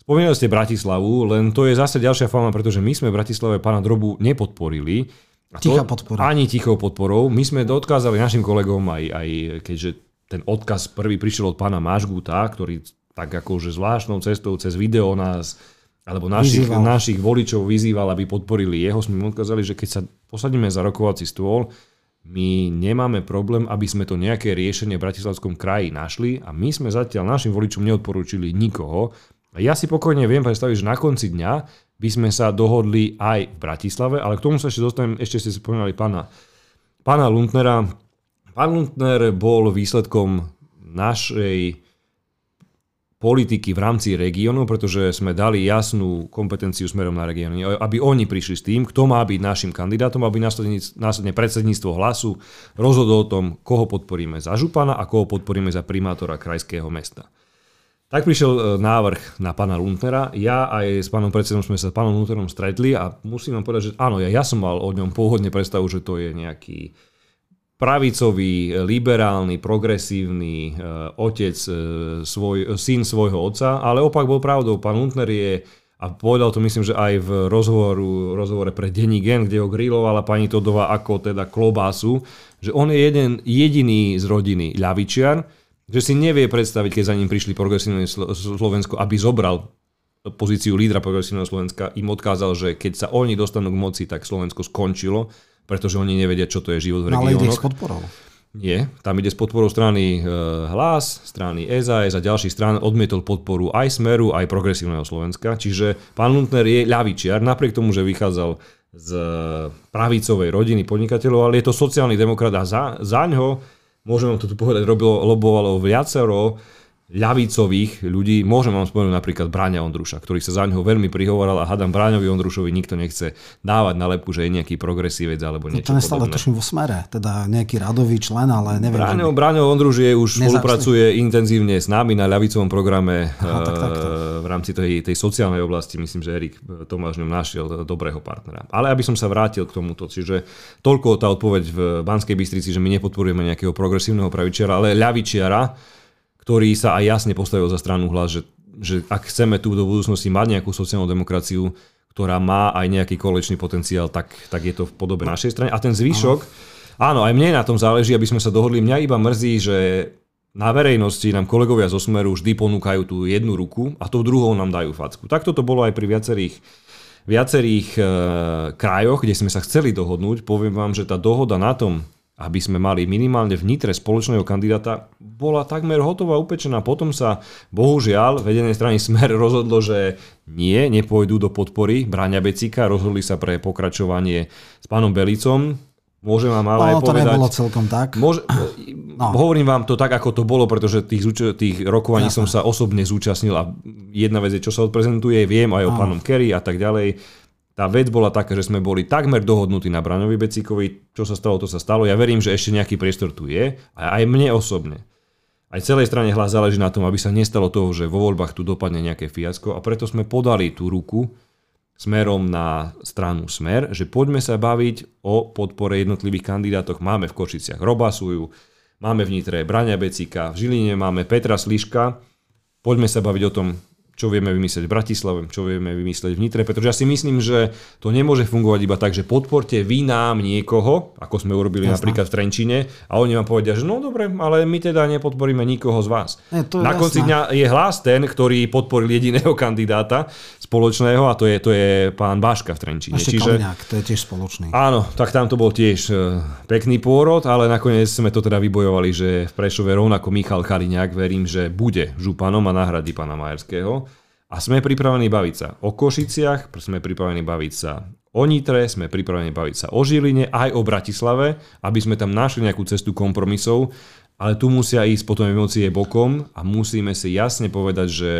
Spomínali ste Bratislavu, len to je zase ďalšia forma, pretože my sme v Bratislave pána Drobu nepodporili, Tichá podpora. Ani tichou podporou. My sme odkázali našim kolegom, aj, aj keďže ten odkaz prvý prišiel od pána Mažguta, ktorý tak akože zvláštnou cestou cez video nás alebo našich, našich voličov vyzýval, aby podporili jeho, sme im odkázali, že keď sa posadíme za rokovací stôl, my nemáme problém, aby sme to nejaké riešenie v Bratislavskom kraji našli a my sme zatiaľ našim voličom neodporúčili nikoho. A ja si pokojne viem predstaviť, že na konci dňa by sme sa dohodli aj v Bratislave, ale k tomu sa ešte dostanem, ešte ste si spomínali pána, pána Lundnera. Pán Lundner bol výsledkom našej politiky v rámci regiónu, pretože sme dali jasnú kompetenciu smerom na regióny, aby oni prišli s tým, kto má byť našim kandidátom, aby následne predsedníctvo hlasu rozhodlo o tom, koho podporíme za župana a koho podporíme za primátora krajského mesta. Tak prišiel e, návrh na pána Luntnera. Ja aj s pánom predsedom sme sa s pánom Luntnerom stretli a musím vám povedať, že áno, ja, ja som mal o ňom pôvodne predstavu, že to je nejaký pravicový, liberálny, progresívny uh, otec, uh, svoj, syn svojho otca, ale opak bol pravdou. Pán Luntner je, a povedal to myslím, že aj v rozhovoru, rozhovore pre Denní Gen, kde ho grilovala pani Todová ako teda klobásu, že on je jeden jediný z rodiny ľavičiar, že si nevie predstaviť, keď za ním prišli progresívne Slovensko, aby zobral pozíciu lídra progresívneho Slovenska, im odkázal, že keď sa oni dostanú k moci, tak Slovensko skončilo, pretože oni nevedia, čo to je život v regiónoch. No, ale ide s podporou. Nie, tam ide s podporou strany e, Hlas, strany SAS a ďalších strán odmietol podporu aj Smeru, aj progresívneho Slovenska. Čiže pán Luntner je ľavičiar, napriek tomu, že vychádzal z pravicovej rodiny podnikateľov, ale je to sociálny demokrat a za, za ňo môžem vám to tu povedať, robilo, lobovalo viacero ľavicových ľudí. Môžem vám spomenúť napríklad Bráňa Ondruša, ktorý sa za neho veľmi prihovoral a hadám Bráňovi Ondrušovi nikto nechce dávať na lepku, že je nejaký progresívec alebo niečo no, to nestále tuším vo smere, teda nejaký radový člen, ale neviem. Bráňo, by... Bráňo Ondruš je už spolupracuje intenzívne s nami na ľavicovom programe Aha, tak, tak, tak. Eh, v rámci tej, tej sociálnej oblasti. Myslím, že Erik Tomáš ňom našiel dobrého partnera. Ale aby som sa vrátil k tomuto, čiže toľko tá odpoveď v Banskej Bystrici, že my nepodporujeme nejakého progresívneho pravičiara, ale ľavičiara, ktorý sa aj jasne postavil za stranu hlas, že, že ak chceme tu do budúcnosti mať nejakú sociálnu demokraciu, ktorá má aj nejaký kolečný potenciál, tak, tak je to v podobe našej strany. A ten zvyšok, áno, aj mne na tom záleží, aby sme sa dohodli. Mňa iba mrzí, že na verejnosti nám kolegovia zo Smeru vždy ponúkajú tú jednu ruku a tou druhou nám dajú facku. Takto to bolo aj pri viacerých viacerých e, krajoch, kde sme sa chceli dohodnúť. Poviem vám, že tá dohoda na tom, aby sme mali minimálne v Nitre spoločného kandidáta, bola takmer hotová, upečená. Potom sa, bohužiaľ, vedenej strany Smer rozhodlo, že nie, nepôjdu do podpory Bráňa Becika, rozhodli sa pre pokračovanie s pánom Belicom. Môžem vám ale no, aj to povedať... nebolo celkom tak. Môže, no. Hovorím vám to tak, ako to bolo, pretože tých, tých rokovaní Jasne. som sa osobne zúčastnil a jedna vec je, čo sa odprezentuje, viem aj o no. pánom Kerry a tak ďalej tá vec bola taká, že sme boli takmer dohodnutí na Braňovi Becíkovi. Čo sa stalo, to sa stalo. Ja verím, že ešte nejaký priestor tu je. A aj mne osobne. Aj celej strane hlas záleží na tom, aby sa nestalo toho, že vo voľbách tu dopadne nejaké fiasko a preto sme podali tú ruku smerom na stranu Smer, že poďme sa baviť o podpore jednotlivých kandidátoch. Máme v Košiciach Robasuju, máme v Nitre Braňa Becika, v Žiline máme Petra Sliška. Poďme sa baviť o tom, čo vieme vymyslieť v Bratislave, čo vieme vymyslieť v Nitre, pretože ja si myslím, že to nemôže fungovať iba tak, že podporte vy nám niekoho, ako sme urobili Jasne. napríklad v Trenčine, a oni vám povedia, že no dobre, ale my teda nepodporíme nikoho z vás. Je, to Na konci dňa je hlas ten, ktorý podporil jediného kandidáta spoločného a to je, to je pán Baška v Trenčine. Ešte Čiže, Kaliňák, to je tiež spoločný. Áno, tak tam to bol tiež e, pekný pôrod, ale nakoniec sme to teda vybojovali, že v Prešove rovnako Michal Kaliňák, verím, že bude županom a nahradí pána Majerského. A sme pripravení baviť sa o Košiciach, sme pripravení baviť sa o Nitre, sme pripravení baviť sa o Žiline, aj o Bratislave, aby sme tam našli nejakú cestu kompromisov, ale tu musia ísť potom emócie bokom a musíme si jasne povedať, že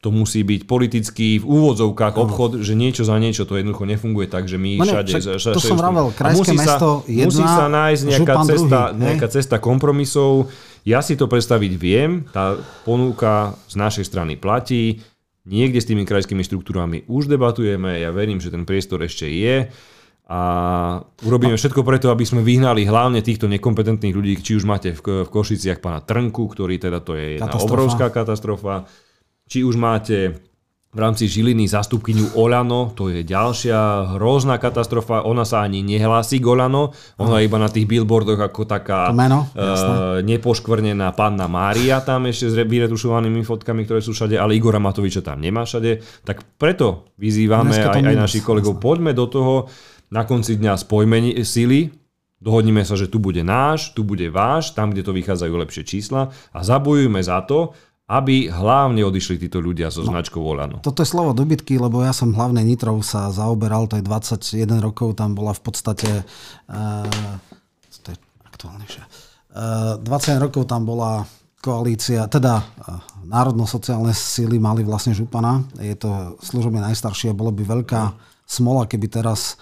to musí byť politický v úvodzovkách obchod, že niečo za niečo to jednoducho nefunguje tak, že my Mane, všade... Však, to som vravel, krajské musí mesto sa, jedna, Musí sa nájsť nejaká cesta, druhý, nejaká cesta kompromisov. Ja si to predstaviť viem, tá ponuka z našej strany platí, Niekde s tými krajskými štruktúrami už debatujeme, ja verím, že ten priestor ešte je a urobíme všetko preto, aby sme vyhnali hlavne týchto nekompetentných ľudí, či už máte v, v Košiciach pána Trnku, ktorý teda to je jedna obrovská katastrofa, či už máte v rámci Žiliny zastupkyňu Olano, to je ďalšia hrozná katastrofa, ona sa ani nehlási k Olano, ona je iba na tých billboardoch ako taká meno, uh, nepoškvrnená panna Mária tam ešte s vyretušovanými fotkami, ktoré sú všade, ale Igora Matoviča tam nemá všade, tak preto vyzývame aj, aj našich kolegov, poďme do toho, na konci dňa spojme síly, dohodnime sa, že tu bude náš, tu bude váš, tam, kde to vychádzajú lepšie čísla. A zabojujme za to, aby hlavne odišli títo ľudia so no, značkou Olano. Toto je slovo dobytky, lebo ja som hlavne Nitrov sa zaoberal, to je 21 rokov, tam bola v podstate, uh, to je aktuálnejšie, uh, eh, 21 rokov tam bola koalícia, teda uh, národno-sociálne síly mali vlastne župana, je to služobne najstaršie, bolo by veľká smola, keby teraz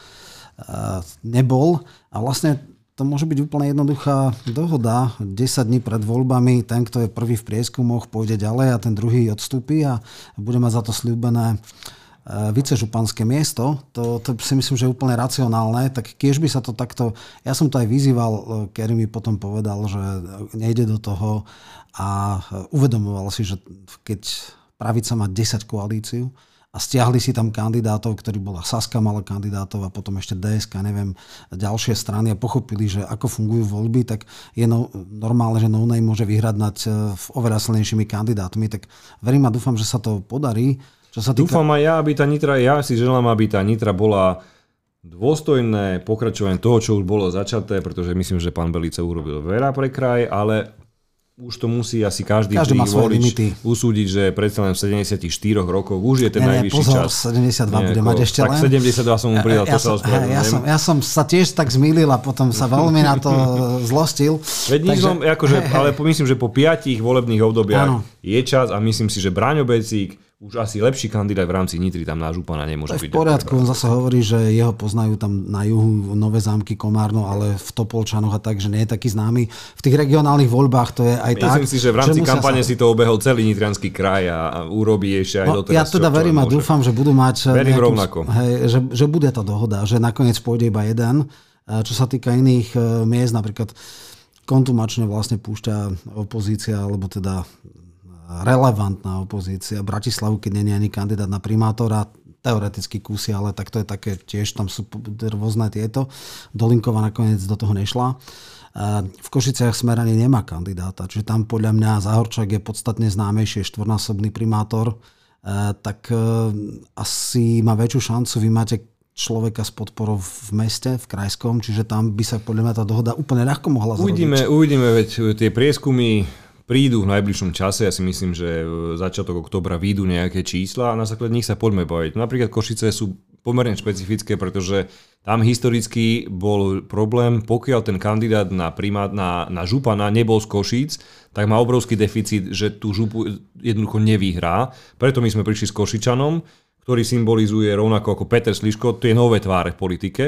uh, nebol. A vlastne to môže byť úplne jednoduchá dohoda. 10 dní pred voľbami ten, kto je prvý v prieskumoch, pôjde ďalej a ten druhý odstúpi a bude mať za to slúbené e, vicežupanské miesto, to, to si myslím, že je úplne racionálne, tak keď by sa to takto, ja som to aj vyzýval, e, Kerry mi potom povedal, že nejde do toho a uvedomoval si, že keď pravica má 10 koalíciu, a stiahli si tam kandidátov, ktorí bola Saska mala kandidátov a potom ešte DSK, neviem, ďalšie strany a pochopili, že ako fungujú voľby, tak je no, normálne, že no môže vyhrať nad e, oveľa silnejšími kandidátmi, tak verím a dúfam, že sa to podarí. Čo sa týka... Dúfam aj ja, aby tá Nitra, ja si želám, aby tá Nitra bola dôstojné pokračovanie toho, čo už bolo začaté, pretože myslím, že pán Belice urobil veľa pre kraj, ale už to musí asi každý, každý volič limity. usúdiť, že predsa len v 74 rokoch už je ten nie, najvyšší pozor, čas. 72 bude mať ešte tak len. Tak 72 som mu pridal, ja, to sa hej, ja, som, ja som sa tiež tak zmýlil a potom sa veľmi na to zlostil. Veď takže, som, akože, hej, ale myslím, že po piatich volebných obdobiach áno. je čas a myslím si, že Braňo Becík už asi lepší kandidát v rámci Nitry tam na Župana nemôže byť. v poriadku, on zase hovorí, že jeho poznajú tam na juhu Nové zámky, Komárno, ale v Topolčanoch a tak, že nie je taký známy. V tých regionálnych voľbách to je aj Myslím tak. Myslím si, že v rámci kampane sa... si to obehol celý Nitrianský kraj a urobí ešte aj no, doteraz. Ja teda verím a dúfam, že budú mať... Verím nejakú, rovnako. Hej, že, že bude tá dohoda, že nakoniec pôjde iba jeden. Čo sa týka iných e, miest, napríklad kontumačne vlastne púšťa opozícia, alebo teda relevantná opozícia. Bratislavu, keď je ani kandidát na primátora, teoreticky kusy, ale tak to je také, tiež tam sú rôzne tieto. Dolinkova nakoniec do toho nešla. V Košiciach Smeranie nemá kandidáta, čiže tam podľa mňa Zahorčák je podstatne známejší, štvornásobný primátor, tak e, asi má väčšiu šancu. Vy máte človeka s podporou v meste, v krajskom, čiže tam by sa podľa mňa tá dohoda úplne ľahko mohla uvidíme, zrobiť. Uvidíme, veď tie prieskumy prídu v najbližšom čase. Ja si myslím, že začiatok oktobra výjdu nejaké čísla a na základe nich sa poďme baviť. Napríklad Košice sú pomerne špecifické, pretože tam historicky bol problém, pokiaľ ten kandidát na, primát, na, na župana nebol z Košíc, tak má obrovský deficit, že tú župu jednoducho nevyhrá. Preto my sme prišli s Košičanom, ktorý symbolizuje rovnako ako Peter Sliško tie nové tváre v politike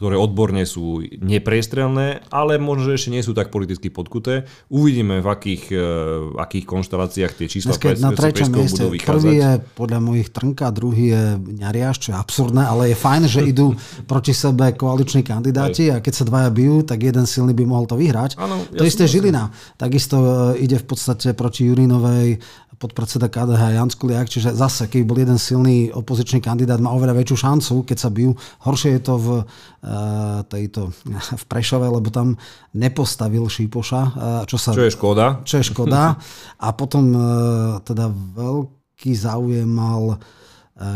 ktoré odborne sú nepriestrelné, ale možno, že ešte nie sú tak politicky podkuté. Uvidíme, v akých, e, v akých konšteláciách tie čísla Dneska na treťom mieste. Budú vychádzať. Prvý je podľa mojich Trnka, druhý je Ňariaš, čo je absurdné, ale je fajn, že idú proti sebe koaliční kandidáti a keď sa dvaja bijú, tak jeden silný by mohol to vyhrať. Ano, to isté Žilina. Takisto e, ide v podstate proti Jurinovej podpredseda KDH Jan Skuliak, čiže zase, keď bol jeden silný opozičný kandidát, má oveľa väčšiu šancu, keď sa bijú. Horšie je to v, uh, tejto, v Prešove, lebo tam nepostavil Šípoša. Uh, čo, sa, čo je škoda. Čo je škoda. A potom uh, teda veľký záujem mal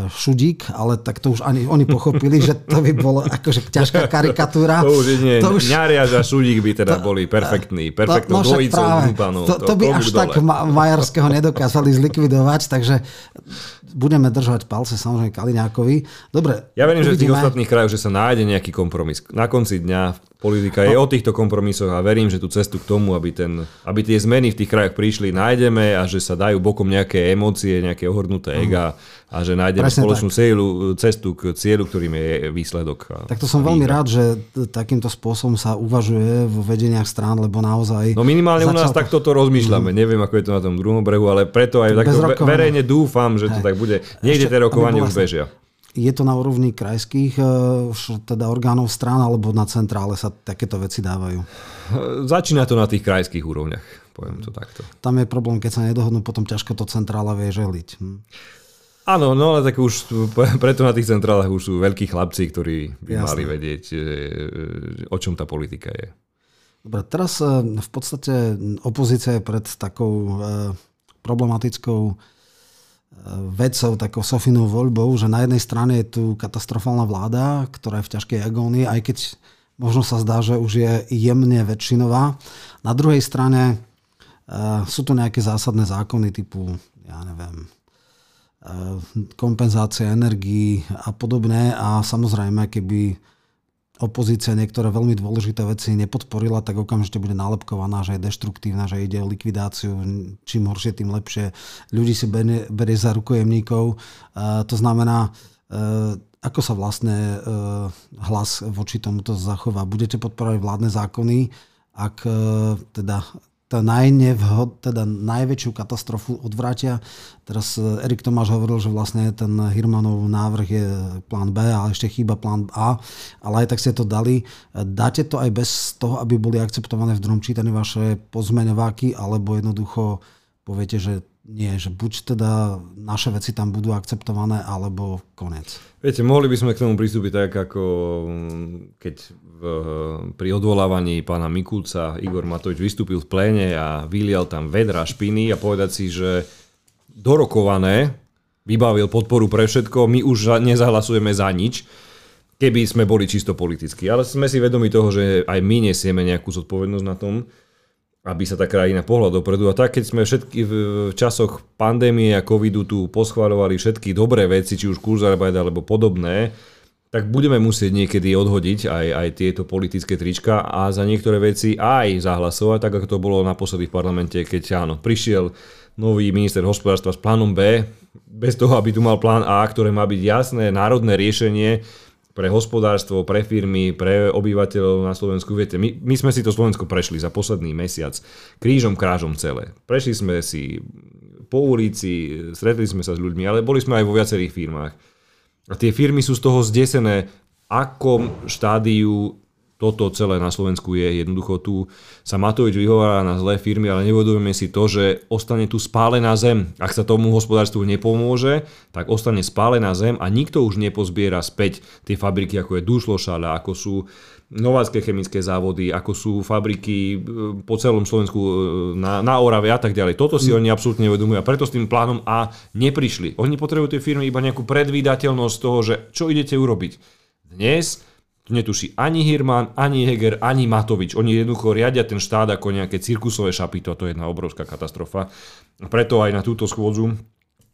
šudík, ale tak to už ani oni pochopili, že to by bolo akože ťažká karikatúra. To už nie, to už... Ňariaž a šudík by teda to, boli perfektní, perfektnou no, dvojicou To, to, to by až dole. tak Majarského nedokázali zlikvidovať, takže budeme držať palce samozrejme Kaliňákovi. Dobre, Ja verím, uvidíme. že v tých ostatných krajoch, že sa nájde nejaký kompromis. Na konci dňa politika je o týchto kompromisoch a verím, že tú cestu k tomu, aby, ten, aby tie zmeny v tých krajoch prišli, nájdeme a že sa dajú bokom nejaké emócie, nejaké ohornuté uh-huh. ega a že nájdeme Presne spoločnú cieľu, cestu k cieľu, ktorým je výsledok. Tak to som veľmi rád, že takýmto spôsobom sa uvažuje v vedeniach strán, lebo naozaj... No minimálne u nás to... takto to rozmýšľame. Uh-huh. Neviem, ako je to na tom druhom brehu, ale preto aj takto verejne dúfam, že to tak bude. Niekde tie rokovanie už bežia je to na úrovni krajských eh, teda orgánov strán alebo na centrále sa takéto veci dávajú? Začína to na tých krajských úrovniach, poviem to takto. Tam je problém, keď sa nedohodnú, potom ťažko to centrála vie želiť. Hm. Áno, no ale tak už preto na tých centrálach už sú veľkí chlapci, ktorí by Jasne. mali vedieť, o čom tá politika je. Dobre, teraz eh, v podstate opozícia je pred takou eh, problematickou vedcov takou Sofinou voľbou, že na jednej strane je tu katastrofálna vláda, ktorá je v ťažkej agónii, aj keď možno sa zdá, že už je jemne väčšinová. Na druhej strane uh, sú tu nejaké zásadné zákony typu, ja neviem, uh, kompenzácia energií a podobné a samozrejme, keby opozícia niektoré veľmi dôležité veci nepodporila, tak okamžite bude nálepkovaná, že je deštruktívna, že ide o likvidáciu, čím horšie, tým lepšie. Ľudí si berie, berie za rukojemníkov. Uh, to znamená, uh, ako sa vlastne hlas voči tomuto zachová? Budete podporovať vládne zákony, ak teda to najnevhod, teda najväčšiu katastrofu odvrátia. Teraz e, Erik Tomáš hovoril, že vlastne ten Hirmanov návrh je plán B, ale ešte chýba plán A, ale aj tak ste to dali. Dáte to aj bez toho, aby boli akceptované v druhom čítaní vaše pozmeňováky, alebo jednoducho poviete, že nie, že buď teda naše veci tam budú akceptované, alebo konec. Viete, mohli by sme k tomu pristúpiť tak, ako mm, keď v, pri odvolávaní pána Mikulca Igor Matovič vystúpil v pléne a vylial tam vedra špiny a povedať si, že dorokované vybavil podporu pre všetko, my už nezahlasujeme za nič, keby sme boli čisto politicky. Ale sme si vedomi toho, že aj my nesieme nejakú zodpovednosť na tom, aby sa tá krajina pohľa dopredu. A tak, keď sme všetky v časoch pandémie a covidu tu poschváľovali všetky dobré veci, či už Kurzarbeit alebo podobné, tak budeme musieť niekedy odhodiť aj, aj tieto politické trička a za niektoré veci aj zahlasovať, tak ako to bolo naposledy v parlamente, keď áno, prišiel nový minister hospodárstva s plánom B, bez toho, aby tu mal plán A, ktoré má byť jasné národné riešenie, pre hospodárstvo, pre firmy, pre obyvateľov na Slovensku. Viete, my, my sme si to Slovensko prešli za posledný mesiac krížom krážom celé. Prešli sme si po ulici, stretli sme sa s ľuďmi, ale boli sme aj vo viacerých firmách. A tie firmy sú z toho zdesené, akom štádiu toto celé na Slovensku je. Jednoducho tu sa Matovič vyhovára na zlé firmy, ale nevodujeme si to, že ostane tu spálená zem. Ak sa tomu hospodárstvu nepomôže, tak ostane spálená zem a nikto už nepozbiera späť tie fabriky, ako je Dušlošala, ako sú Novácké chemické závody, ako sú fabriky e, po celom Slovensku e, na, na Orave a tak ďalej. Toto si mm. oni absolútne nevedomujú a preto s tým plánom A neprišli. Oni potrebujú tie firmy iba nejakú predvídateľnosť toho, že čo idete urobiť. Dnes netuší ani Hirman, ani Heger, ani Matovič. Oni jednoducho riadia ten štát ako nejaké cirkusové šapito to je jedna obrovská katastrofa. Preto aj na túto schôdzu,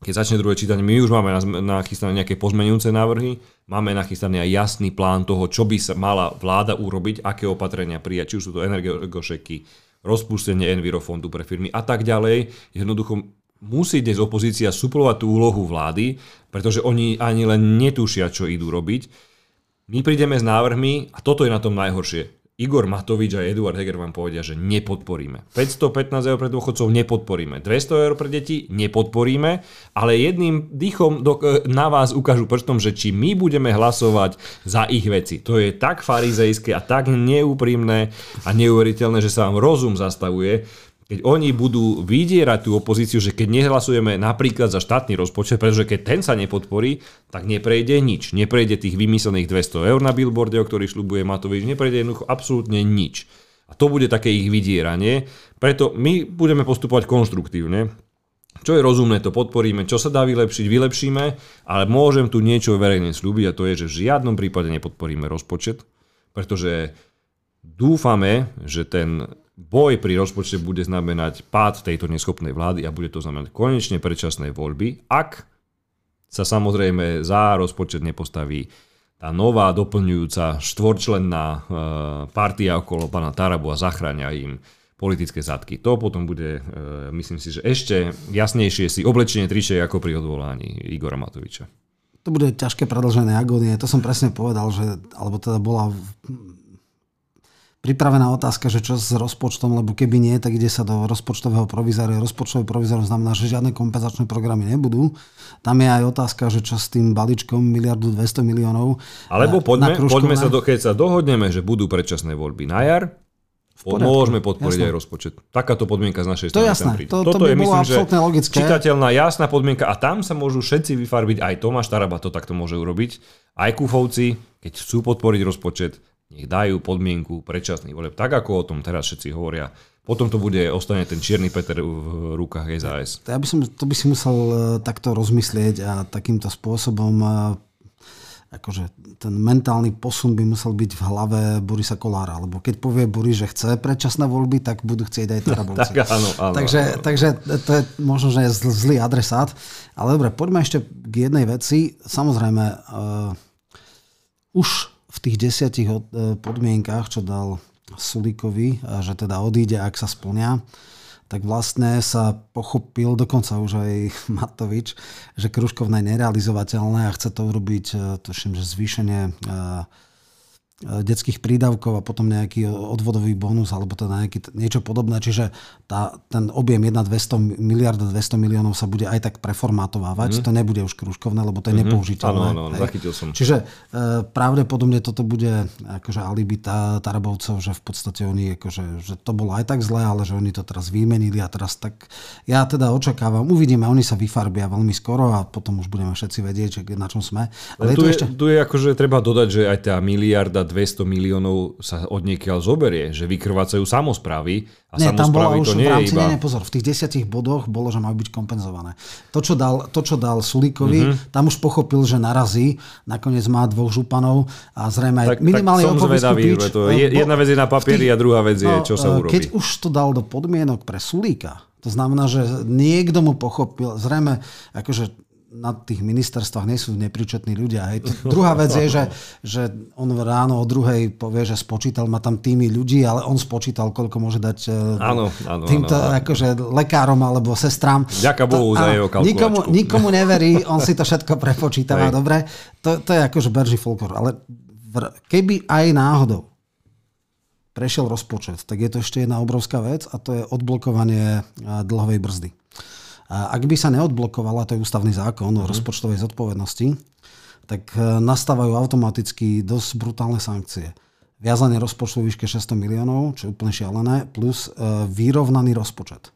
keď začne druhé čítanie, my už máme nachystané nejaké pozmenujúce návrhy, máme nachystaný aj jasný plán toho, čo by sa mala vláda urobiť, aké opatrenia prijať, či už sú to energošeky, rozpustenie Envirofondu pre firmy a tak ďalej. Jednoducho musí dnes opozícia suplovať tú úlohu vlády, pretože oni ani len netušia, čo idú robiť my prídeme s návrhmi a toto je na tom najhoršie. Igor Matovič a Eduard Heger vám povedia, že nepodporíme. 515 eur pre dôchodcov nepodporíme. 200 eur pre deti nepodporíme, ale jedným dýchom do, e, na vás ukážu prstom, že či my budeme hlasovať za ich veci. To je tak farizejské a tak neúprimné a neuveriteľné, že sa vám rozum zastavuje keď oni budú vydierať tú opozíciu, že keď nehlasujeme napríklad za štátny rozpočet, pretože keď ten sa nepodporí, tak neprejde nič. Neprejde tých vymyslených 200 eur na billboarde, o ktorých šľubuje Matovič, neprejde jednoducho absolútne nič. A to bude také ich vydieranie. Preto my budeme postupovať konštruktívne. Čo je rozumné, to podporíme. Čo sa dá vylepšiť, vylepšíme. Ale môžem tu niečo verejne slúbiť a to je, že v žiadnom prípade nepodporíme rozpočet, pretože dúfame, že ten boj pri rozpočte bude znamenať pád tejto neschopnej vlády a bude to znamenať konečne predčasné voľby, ak sa samozrejme za rozpočet nepostaví tá nová doplňujúca štvorčlenná e, partia okolo pána Tarabu a zachránia im politické zadky. To potom bude, e, myslím si, že ešte jasnejšie si oblečenie tričej ako pri odvolaní Igora Matoviča. To bude ťažké predlžené agónie. To som presne povedal, že, alebo teda bola pripravená otázka, že čo s rozpočtom, lebo keby nie, tak ide sa do rozpočtového provizoria. Rozpočtový provizor znamená, že žiadne kompenzačné programy nebudú. Tam je aj otázka, že čo s tým balíčkom miliardu 200 miliónov. Alebo poďme, poďme sa, do, keď sa dohodneme, že budú predčasné voľby na jar, Môžeme podporiť jasné. aj rozpočet. Takáto podmienka z našej strany. To jasné. To, Toto to je, myslím, že logické. čitateľná, jasná podmienka a tam sa môžu všetci vyfarbiť. Aj Tomáš Taraba to takto môže urobiť. Aj Kufovci, keď chcú podporiť rozpočet, nech dajú podmienku predčasných voleb, tak ako o tom teraz všetci hovoria. Potom to bude, ostane ten čierny Peter v rukách SAS. Ja by som, to by si musel e, takto rozmyslieť a takýmto spôsobom e, akože ten mentálny posun by musel byť v hlave Borisa Kolára, lebo keď povie Boris, že chce predčasné voľby, tak budú chcieť aj Tarabovci. tak áno, áno, takže, áno. takže to je možno, že je zlý adresát. Ale dobre, poďme ešte k jednej veci. Samozrejme, uh, už v tých desiatich e, podmienkách, čo dal Sulíkovi, že teda odíde, ak sa splňa, tak vlastne sa pochopil, dokonca už aj Matovič, že Kruškovna je nerealizovateľné a chce to urobiť, e, tuším, že zvýšenie e, E, detských prídavkov a potom nejaký odvodový bonus alebo teda nejaký, niečo podobné. Čiže tá, ten objem 1 200 miliard 200 miliónov sa bude aj tak preformátovávať. Mm. To nebude už kružkovné, lebo to je mm-hmm. nepoužiteľné. Áno, áno, zachytil som. Čiže e, pravdepodobne toto bude akože alibi tá, Tarabovcov, že v podstate oni akože, že to bolo aj tak zlé, ale že oni to teraz vymenili a teraz tak ja teda očakávam, uvidíme, oni sa vyfarbia veľmi skoro a potom už budeme všetci vedieť, na čom sme. Ale, tu, je, ešte... tu je akože treba dodať, že aj tá miliarda 200 miliónov sa od niekiaľ zoberie, že vykrvácajú samozprávy a Nie, tam bola už to nie v rámci, iba... nie, pozor, v tých desiatich bodoch bolo, že majú byť kompenzované. To, čo dal, to, čo dal Sulíkovi, mm-hmm. tam už pochopil, že narazí, nakoniec má dvoch županov a zrejme aj minimálne tak som zvedavý, to je, jedna vec je na papieri a druhá vec je, no, čo sa urobí. Keď už to dal do podmienok pre Sulíka, to znamená, že niekto mu pochopil, zrejme, akože na tých ministerstvách nie sú nepričetní ľudia. Hej. Druhá vec je, že, že on ráno o druhej povie, že spočítal, má tam týmy ľudí, ale on spočítal, koľko môže dať e, áno, áno, týmto áno, áno. Akože lekárom alebo sestrám. Ďaká Bohu to, za jeho kalkulačku. Nikomu, nikomu neverí, on si to všetko prepočítava, dobre. To, to je akože berží folklor. Ale keby aj náhodou prešiel rozpočet, tak je to ešte jedna obrovská vec a to je odblokovanie dlhovej brzdy. Ak by sa neodblokovala, to je ústavný zákon o mhm. rozpočtovej zodpovednosti, tak e, nastávajú automaticky dosť brutálne sankcie. Viazanie rozpočtu výške 600 miliónov, čo je úplne šialené, plus e, vyrovnaný rozpočet.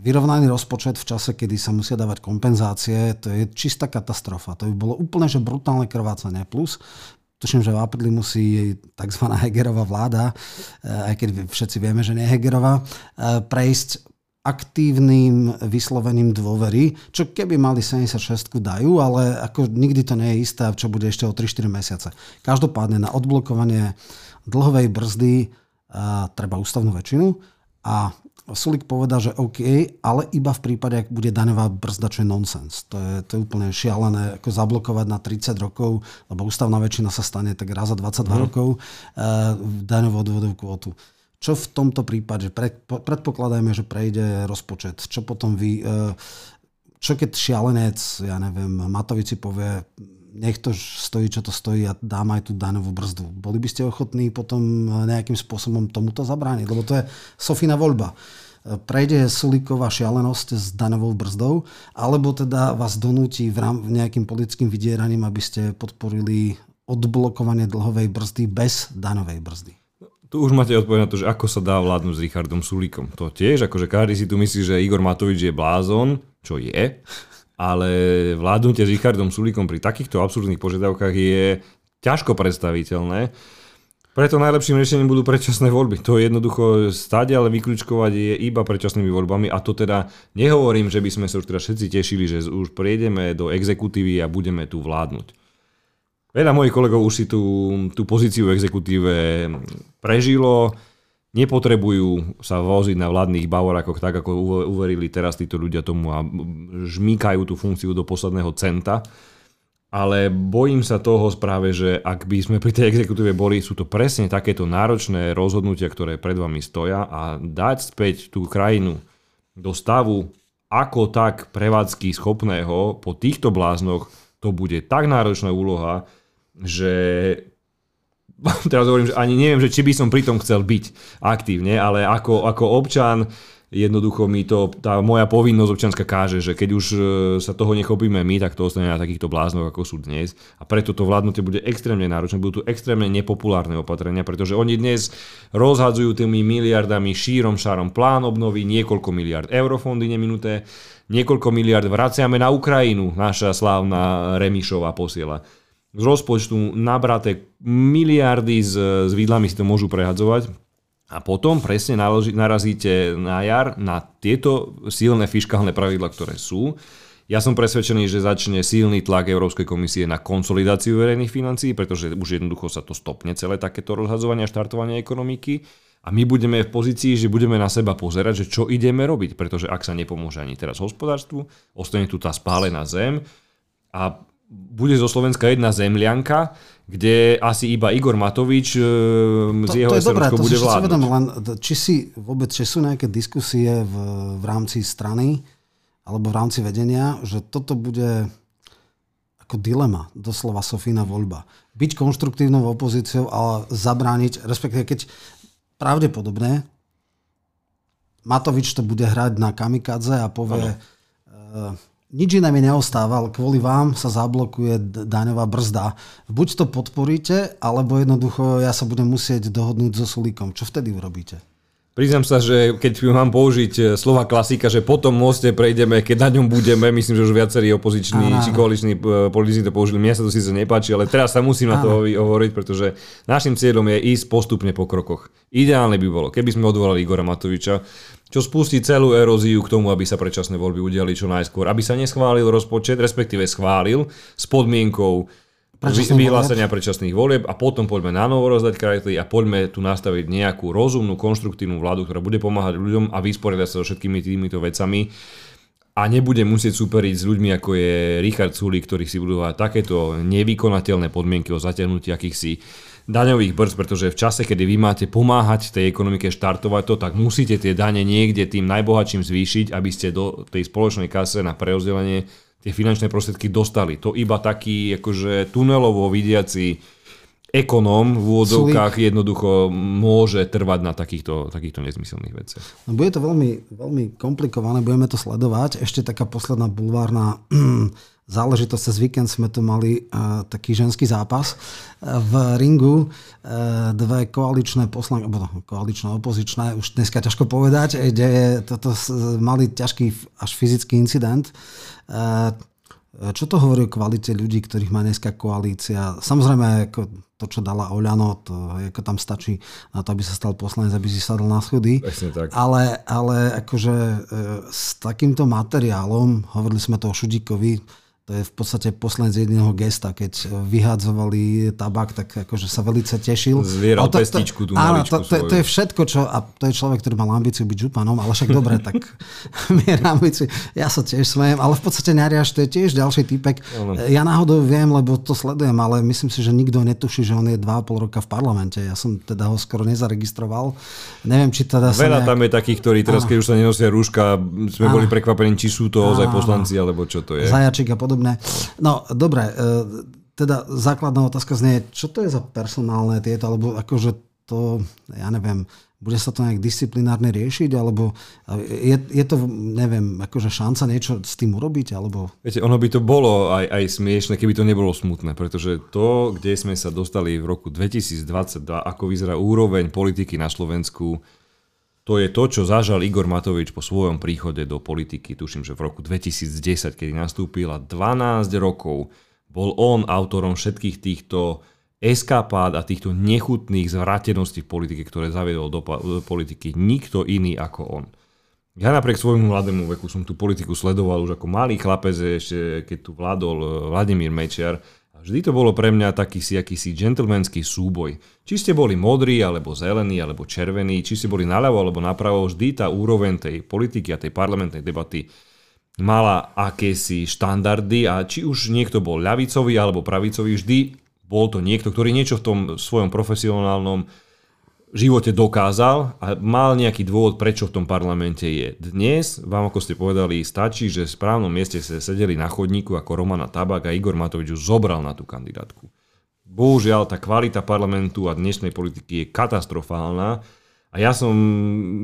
Vyrovnaný rozpočet v čase, kedy sa musia dávať kompenzácie, to je čistá katastrofa. To by bolo úplne že brutálne krvácanie. Plus Tuším, že v apríli musí tzv. Hegerová vláda, e, aj keď všetci vieme, že nie je Hegerová, prejsť aktívnym vyslovením dôvery, čo keby mali 76 dajú, ale ako nikdy to nie je isté, čo bude ešte o 3-4 mesiace. Každopádne na odblokovanie dlhovej brzdy uh, treba ústavnú väčšinu a Sulik povedal, že OK, ale iba v prípade, ak bude daňová brzda, čo je nonsens. To je, to je úplne šialené, ako zablokovať na 30 rokov, lebo ústavná väčšina sa stane tak raz za 22 mm. rokov uh, daňovú odvodovú kvotu. Čo v tomto prípade? Predpokladajme, že prejde rozpočet. Čo potom vy... E, čo keď šialenec, ja neviem, Matovici povie, nech to stojí, čo to stojí a dám aj tú daňovú brzdu. Boli by ste ochotní potom nejakým spôsobom tomuto zabrániť? Lebo to je Sofina voľba. E, prejde Sulíková šialenosť s daňovou brzdou, alebo teda vás donúti v rám, nejakým politickým vydieraním, aby ste podporili odblokovanie dlhovej brzdy bez daňovej brzdy? Tu už máte odpoveď na to, že ako sa dá vládnuť s Richardom Sulíkom. To tiež, akože každý si tu myslí, že Igor Matovič je blázon, čo je, ale vládnutie s Richardom Sulíkom pri takýchto absurdných požiadavkách je ťažko predstaviteľné. Preto najlepším riešením budú predčasné voľby. To je jednoducho stať, ale vyklúčkovať je iba predčasnými voľbami a to teda nehovorím, že by sme sa už teda všetci tešili, že už prejdeme do exekutívy a budeme tu vládnuť. Veľa mojich kolegov už si tú, tú pozíciu v exekutíve prežilo, nepotrebujú sa voziť na vládnych bavorákoch tak, ako uverili teraz títo ľudia tomu a žmýkajú tú funkciu do posledného centa. Ale bojím sa toho správe, že ak by sme pri tej exekutíve boli, sú to presne takéto náročné rozhodnutia, ktoré pred vami stoja a dať späť tú krajinu do stavu ako tak prevádzky schopného po týchto bláznoch, to bude tak náročná úloha, že teraz hovorím, že ani neviem, že či by som pri tom chcel byť aktívne, ale ako, ako občan jednoducho mi to, tá moja povinnosť občianska káže, že keď už e, sa toho nechopíme my, tak to ostane na takýchto bláznoch, ako sú dnes. A preto to vládnutie bude extrémne náročné, budú tu extrémne nepopulárne opatrenia, pretože oni dnes rozhadzujú tými miliardami šírom šárom plán obnovy, niekoľko miliard eurofondy neminuté, niekoľko miliard vraciame na Ukrajinu, naša slávna Remišová posiela z rozpočtu nabraté miliardy s, s výdlami si to môžu prehadzovať a potom presne narazíte na jar na tieto silné fiskálne pravidla, ktoré sú. Ja som presvedčený, že začne silný tlak Európskej komisie na konsolidáciu verejných financií, pretože už jednoducho sa to stopne celé takéto rozhadzovanie a štartovanie ekonomiky. A my budeme v pozícii, že budeme na seba pozerať, že čo ideme robiť, pretože ak sa nepomôže ani teraz hospodárstvu, ostane tu tá spálená zem a bude zo Slovenska jedna zemlianka, kde asi iba Igor Matovič e, z To, jeho to je dobré, to bude si vládnuť. vedome, len či si vôbec, či sú nejaké diskusie v, v rámci strany alebo v rámci vedenia, že toto bude ako dilema, doslova Sofína voľba. Byť konštruktívnou opozíciou a zabrániť, respektíve keď pravdepodobne Matovič to bude hrať na kamikadze a povie, nič iné mi neostáva, ale kvôli vám sa zablokuje daňová brzda. Buď to podporíte, alebo jednoducho ja sa budem musieť dohodnúť so Sulíkom. Čo vtedy urobíte? Priznám sa, že keď mám použiť e, slova klasika, že po tom moste prejdeme, keď na ňom budeme, myslím, že už viacerí opoziční Áno. či koaliční e, politici to použili, mne sa to síce nepáči, ale teraz sa musím na to hovoriť, pretože našim cieľom je ísť postupne po krokoch. Ideálne by bolo, keby sme odvolali Igora Matoviča, čo spustí celú eróziu k tomu, aby sa predčasné voľby udiali čo najskôr, aby sa neschválil rozpočet, respektíve schválil s podmienkou vyhlásenia predčasných volieb a potom poďme na novo rozdať krajty a poďme tu nastaviť nejakú rozumnú, konštruktívnu vládu, ktorá bude pomáhať ľuďom a vysporiadať sa so všetkými týmito vecami a nebude musieť superiť s ľuďmi ako je Richard Sulík, ktorí si budú takéto nevykonateľné podmienky o zatiahnutí akýchsi daňových brzd, pretože v čase, kedy vy máte pomáhať tej ekonomike štartovať to, tak musíte tie dane niekde tým najbohatším zvýšiť, aby ste do tej spoločnej kase na preozdelenie tie finančné prostriedky dostali. To iba taký akože tunelovo vidiaci ekonóm v úvodzovkách jednoducho môže trvať na takýchto, takýchto nezmyselných veciach. No bude to veľmi, veľmi komplikované, budeme to sledovať. Ešte taká posledná bulvárna záležitosť. Cez víkend sme tu mali uh, taký ženský zápas uh, v ringu. Uh, dve koaličné poslanky, alebo no, koaličné, opozičné, už dneska ťažko povedať, kde je, toto mali ťažký až fyzický incident. Uh, čo to hovorí o kvalite ľudí, ktorých má dneska koalícia? Samozrejme, ako to, čo dala Oľano, to ako tam stačí na to, aby sa stal poslanec, aby si sadol na schody. Ale, ale akože e, s takýmto materiálom, hovorili sme to o Šudíkovi, to je v podstate poslanec jediného gesta, keď vyhádzovali tabak, tak akože sa veľmi tešil. Zvieral Ale pestičku tú áno, to, to, to, je všetko, čo, a to je človek, ktorý mal ambíciu byť županom, ale však dobre, tak mier ambíciu. Ja sa tiež smejem, ale v podstate Nariaš, to je tiež ďalší typek. Ja náhodou viem, lebo to sledujem, ale myslím si, že nikto netuší, že on je 2,5 roka v parlamente. Ja som teda ho skoro nezaregistroval. Neviem, či teda Veľa nejak... tam je takých, ktorí teraz, keď už sa nenosia rúška, sme boli prekvapení, či sú to ozaj poslanci, alebo čo to je. Zajačík a podobné. No, dobre, e, teda základná otázka znie, čo to je za personálne tieto, alebo akože to, ja neviem, bude sa to nejak disciplinárne riešiť, alebo je, je to, neviem, akože šanca niečo s tým urobiť, alebo... Viete, ono by to bolo aj, aj smiešne, keby to nebolo smutné, pretože to, kde sme sa dostali v roku 2022, ako vyzerá úroveň politiky na Slovensku, to je to, čo zažal Igor Matovič po svojom príchode do politiky, tuším, že v roku 2010, kedy nastúpil a 12 rokov bol on autorom všetkých týchto eskapád a týchto nechutných zvráteností v politike, ktoré zaviedol do, do politiky nikto iný ako on. Ja napriek svojmu mladému veku som tú politiku sledoval už ako malý chlapec, ešte keď tu vládol eh, Vladimír Mečiar. Vždy to bolo pre mňa taký si akýsi gentlemanský súboj. Či ste boli modrí, alebo zelení, alebo červení, či ste boli naľavo, alebo napravo, vždy tá úroveň tej politiky a tej parlamentnej debaty mala akési štandardy a či už niekto bol ľavicový alebo pravicový, vždy bol to niekto, ktorý niečo v tom svojom profesionálnom živote dokázal a mal nejaký dôvod, prečo v tom parlamente je. Dnes, vám ako ste povedali, stačí, že v správnom mieste sa sedeli na chodníku ako Romana Tabak a Igor Matovič už zobral na tú kandidátku. Bohužiaľ, tá kvalita parlamentu a dnešnej politiky je katastrofálna a ja som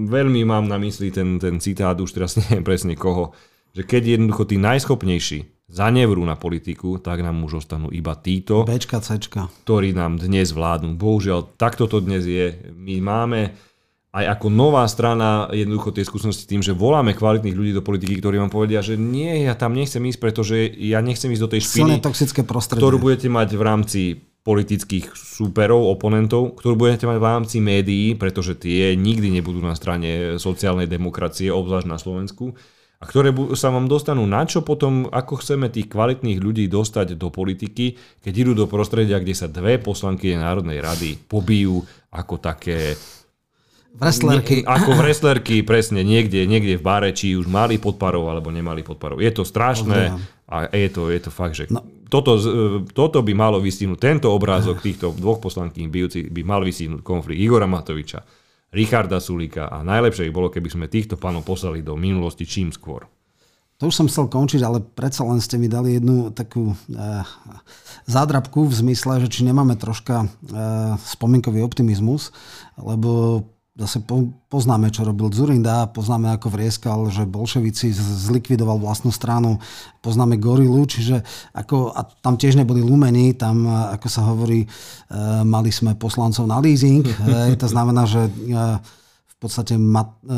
veľmi mám na mysli ten, ten citát, už teraz neviem presne koho, že keď jednoducho tí najschopnejší zanevrú na politiku, tak nám už ostanú iba títo, Bčka, Cčka. ktorí nám dnes vládnu. Bohužiaľ, takto to dnes je. My máme aj ako nová strana jednoducho tie skúsenosti tým, že voláme kvalitných ľudí do politiky, ktorí vám povedia, že nie, ja tam nechcem ísť, pretože ja nechcem ísť do tej špiny, toxické prostredie. ktorú budete mať v rámci politických súperov, oponentov, ktorú budete mať v rámci médií, pretože tie nikdy nebudú na strane sociálnej demokracie, obzvlášť na Slovensku, a ktoré sa vám dostanú na čo potom, ako chceme tých kvalitných ľudí dostať do politiky, keď idú do prostredia, kde sa dve poslanky Národnej rady pobijú ako také Wrestlerky. nie, ako wrestlerky, presne, niekde, niekde v bare, či už mali podparov alebo nemali podparov. Je to strašné a je to, je to fakt, že No, toto, toto by malo vystihnúť, tento obrázok týchto dvoch poslankyň bijúcich by mal vystihnúť konflikt Igora Matoviča, Richarda Sulika a najlepšie by bolo, keby sme týchto pánov poslali do minulosti čím skôr. To už som chcel končiť, ale predsa len ste mi dali jednu takú e, zádrabku v zmysle, že či nemáme troška e, spomienkový optimizmus, lebo zase po, poznáme, čo robil Zurinda, poznáme, ako vrieskal, že bolševici zlikvidoval vlastnú stranu, poznáme Gorilu, čiže ako, a tam tiež neboli lumení, tam, ako sa hovorí, e, mali sme poslancov na leasing, e, to znamená, že e, v podstate Mat, e,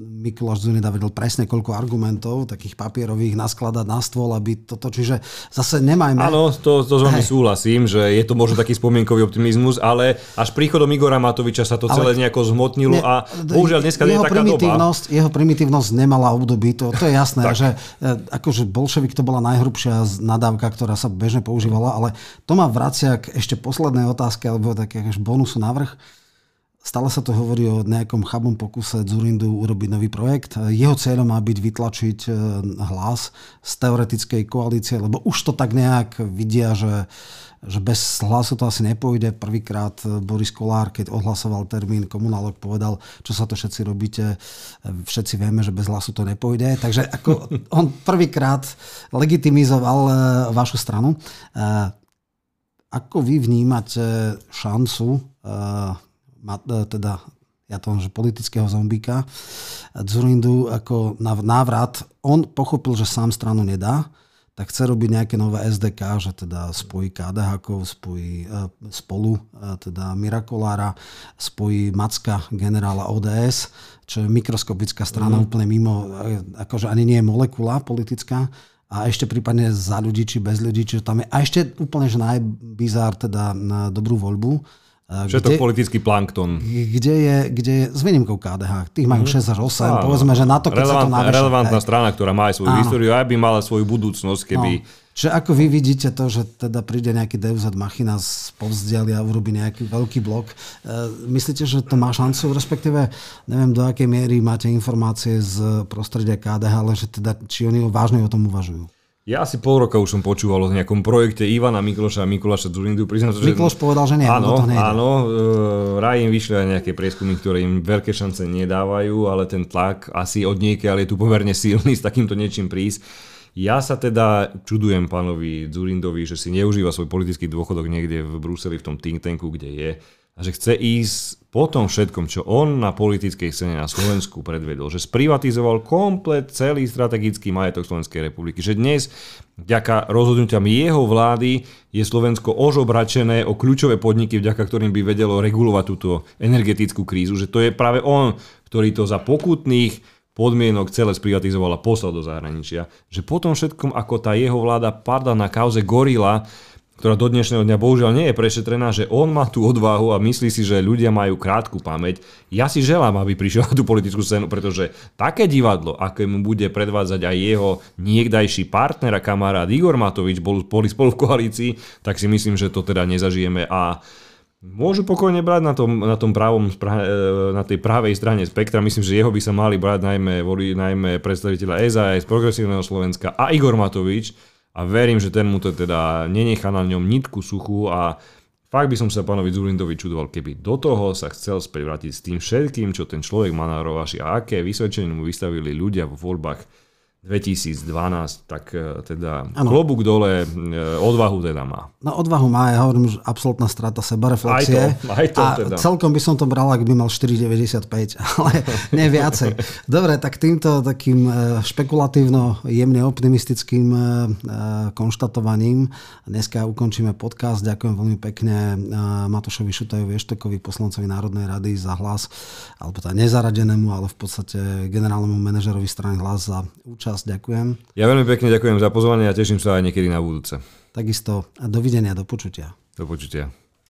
Mikuláš Zunida vedel presne koľko argumentov, takých papierových, naskladať na stôl, aby toto, čiže zase nemajme... Áno, to, to s vami súhlasím, že je to možno taký spomienkový optimizmus, ale až príchodom Igora Matoviča sa to celé ale, nejako zmotnilo ne, a bohužiaľ dneska je taká doba. Jeho primitívnosť nemala období, to, to je jasné, že e, akože bolševik to bola najhrubšia nadávka, ktorá sa bežne používala, ale to ma vracia k ešte poslednej otázke, alebo také bonusu navrh Stále sa to hovorí o nejakom chabom pokuse Zurindu urobiť nový projekt. Jeho cieľom má byť vytlačiť e, hlas z teoretickej koalície, lebo už to tak nejak vidia, že, že bez hlasu to asi nepôjde. Prvýkrát Boris Kolár, keď ohlasoval termín komunálok, povedal, čo sa to všetci robíte. Všetci vieme, že bez hlasu to nepôjde. Takže ako on prvýkrát legitimizoval e, vašu stranu. E, ako vy vnímate šancu E, teda ja to že politického zombíka, Zurindu ako návrat, on pochopil, že sám stranu nedá, tak chce robiť nejaké nové SDK, že teda spojí KDH, spojí e, spolu, e, teda Mirakolára, spojí Macka, generála ODS, čo je mikroskopická strana mm. úplne mimo, akože ani nie je molekula politická, a ešte prípadne za ľudí, či bez ľudí, čiže tam je, a ešte úplne, že najbizár teda na dobrú voľbu, Všetko kde, politický plankton. Kde je, kde je s výnimkou KDH. Tých majú 6 mhm. až 8. Áno, povedzme, že na to, keď sa to navyše, Relevantná hej. strana, ktorá má aj svoju Áno. históriu, aj by mala svoju budúcnosť, keby... No. Čiže ako vy vidíte to, že teda príde nejaký Deus ad machina z povzdiali a urobí nejaký veľký blok. E, myslíte, že to má šancu? Respektíve, neviem do akej miery máte informácie z prostredia KDH, ale že teda, či oni vážne o tom uvažujú. Ja asi pol roka už som počúval o nejakom projekte Ivana Mikloša a Mikuláša Zurindu. Priznám, že... Mikloš povedal, že nie. Áno, to nejde. áno. E, Raj im vyšli aj nejaké prieskumy, ktoré im veľké šance nedávajú, ale ten tlak asi od niekiaľ je tu pomerne silný s takýmto niečím prísť. Ja sa teda čudujem pánovi Zurindovi, že si neužíva svoj politický dôchodok niekde v Bruseli v tom think tanku, kde je a že chce ísť po tom všetkom, čo on na politickej scéne na Slovensku predvedol, že sprivatizoval komplet celý strategický majetok Slovenskej republiky, že dnes vďaka rozhodnutiam jeho vlády je Slovensko ožobračené o kľúčové podniky, vďaka ktorým by vedelo regulovať túto energetickú krízu, že to je práve on, ktorý to za pokutných podmienok celé sprivatizoval a poslal do zahraničia. Že potom všetkom, ako tá jeho vláda padla na kauze Gorila, ktorá do dnešného dňa bohužiaľ nie je prešetrená, že on má tú odvahu a myslí si, že ľudia majú krátku pamäť. Ja si želám, aby prišiel na tú politickú scénu, pretože také divadlo, aké mu bude predvádzať aj jeho niekdajší partner a kamarát Igor Matovič, boli spolu v koalícii, tak si myslím, že to teda nezažijeme a Môžu pokojne brať na tom, na tom pravom, e, na tej pravej strane spektra. Myslím, že jeho by sa mali brať najmä, najmä predstaviteľa SAS, Progresívneho Slovenska a Igor Matovič, a verím, že ten mu to teda nenechá na ňom nitku suchú a fakt by som sa pánovi Zurindovi čudoval, keby do toho sa chcel späť vrátiť s tým všetkým, čo ten človek má na rovaši a aké vysvedčenie mu vystavili ľudia vo voľbách 2012, tak e, teda ano. klobúk dole, e, odvahu teda má. No odvahu má, ja hovorím, že absolútna strata sebareflexie. Aj to, aj to a teda. celkom by som to bral, ak by mal 4,95, ale nie viacej. Dobre, tak týmto takým e, špekulatívno, jemne optimistickým konštatovaním dneska ukončíme podcast. Ďakujem veľmi pekne Matošovi Šutajovi Eštekovi, poslancovi Národnej rady za hlas, alebo teda nezaradenému, ale v podstate generálnemu manažerovi strany hlas za účasť čas. Ďakujem. Ja veľmi pekne ďakujem za pozvanie a teším sa aj niekedy na budúce. Takisto a dovidenia, do počutia. Do počutia.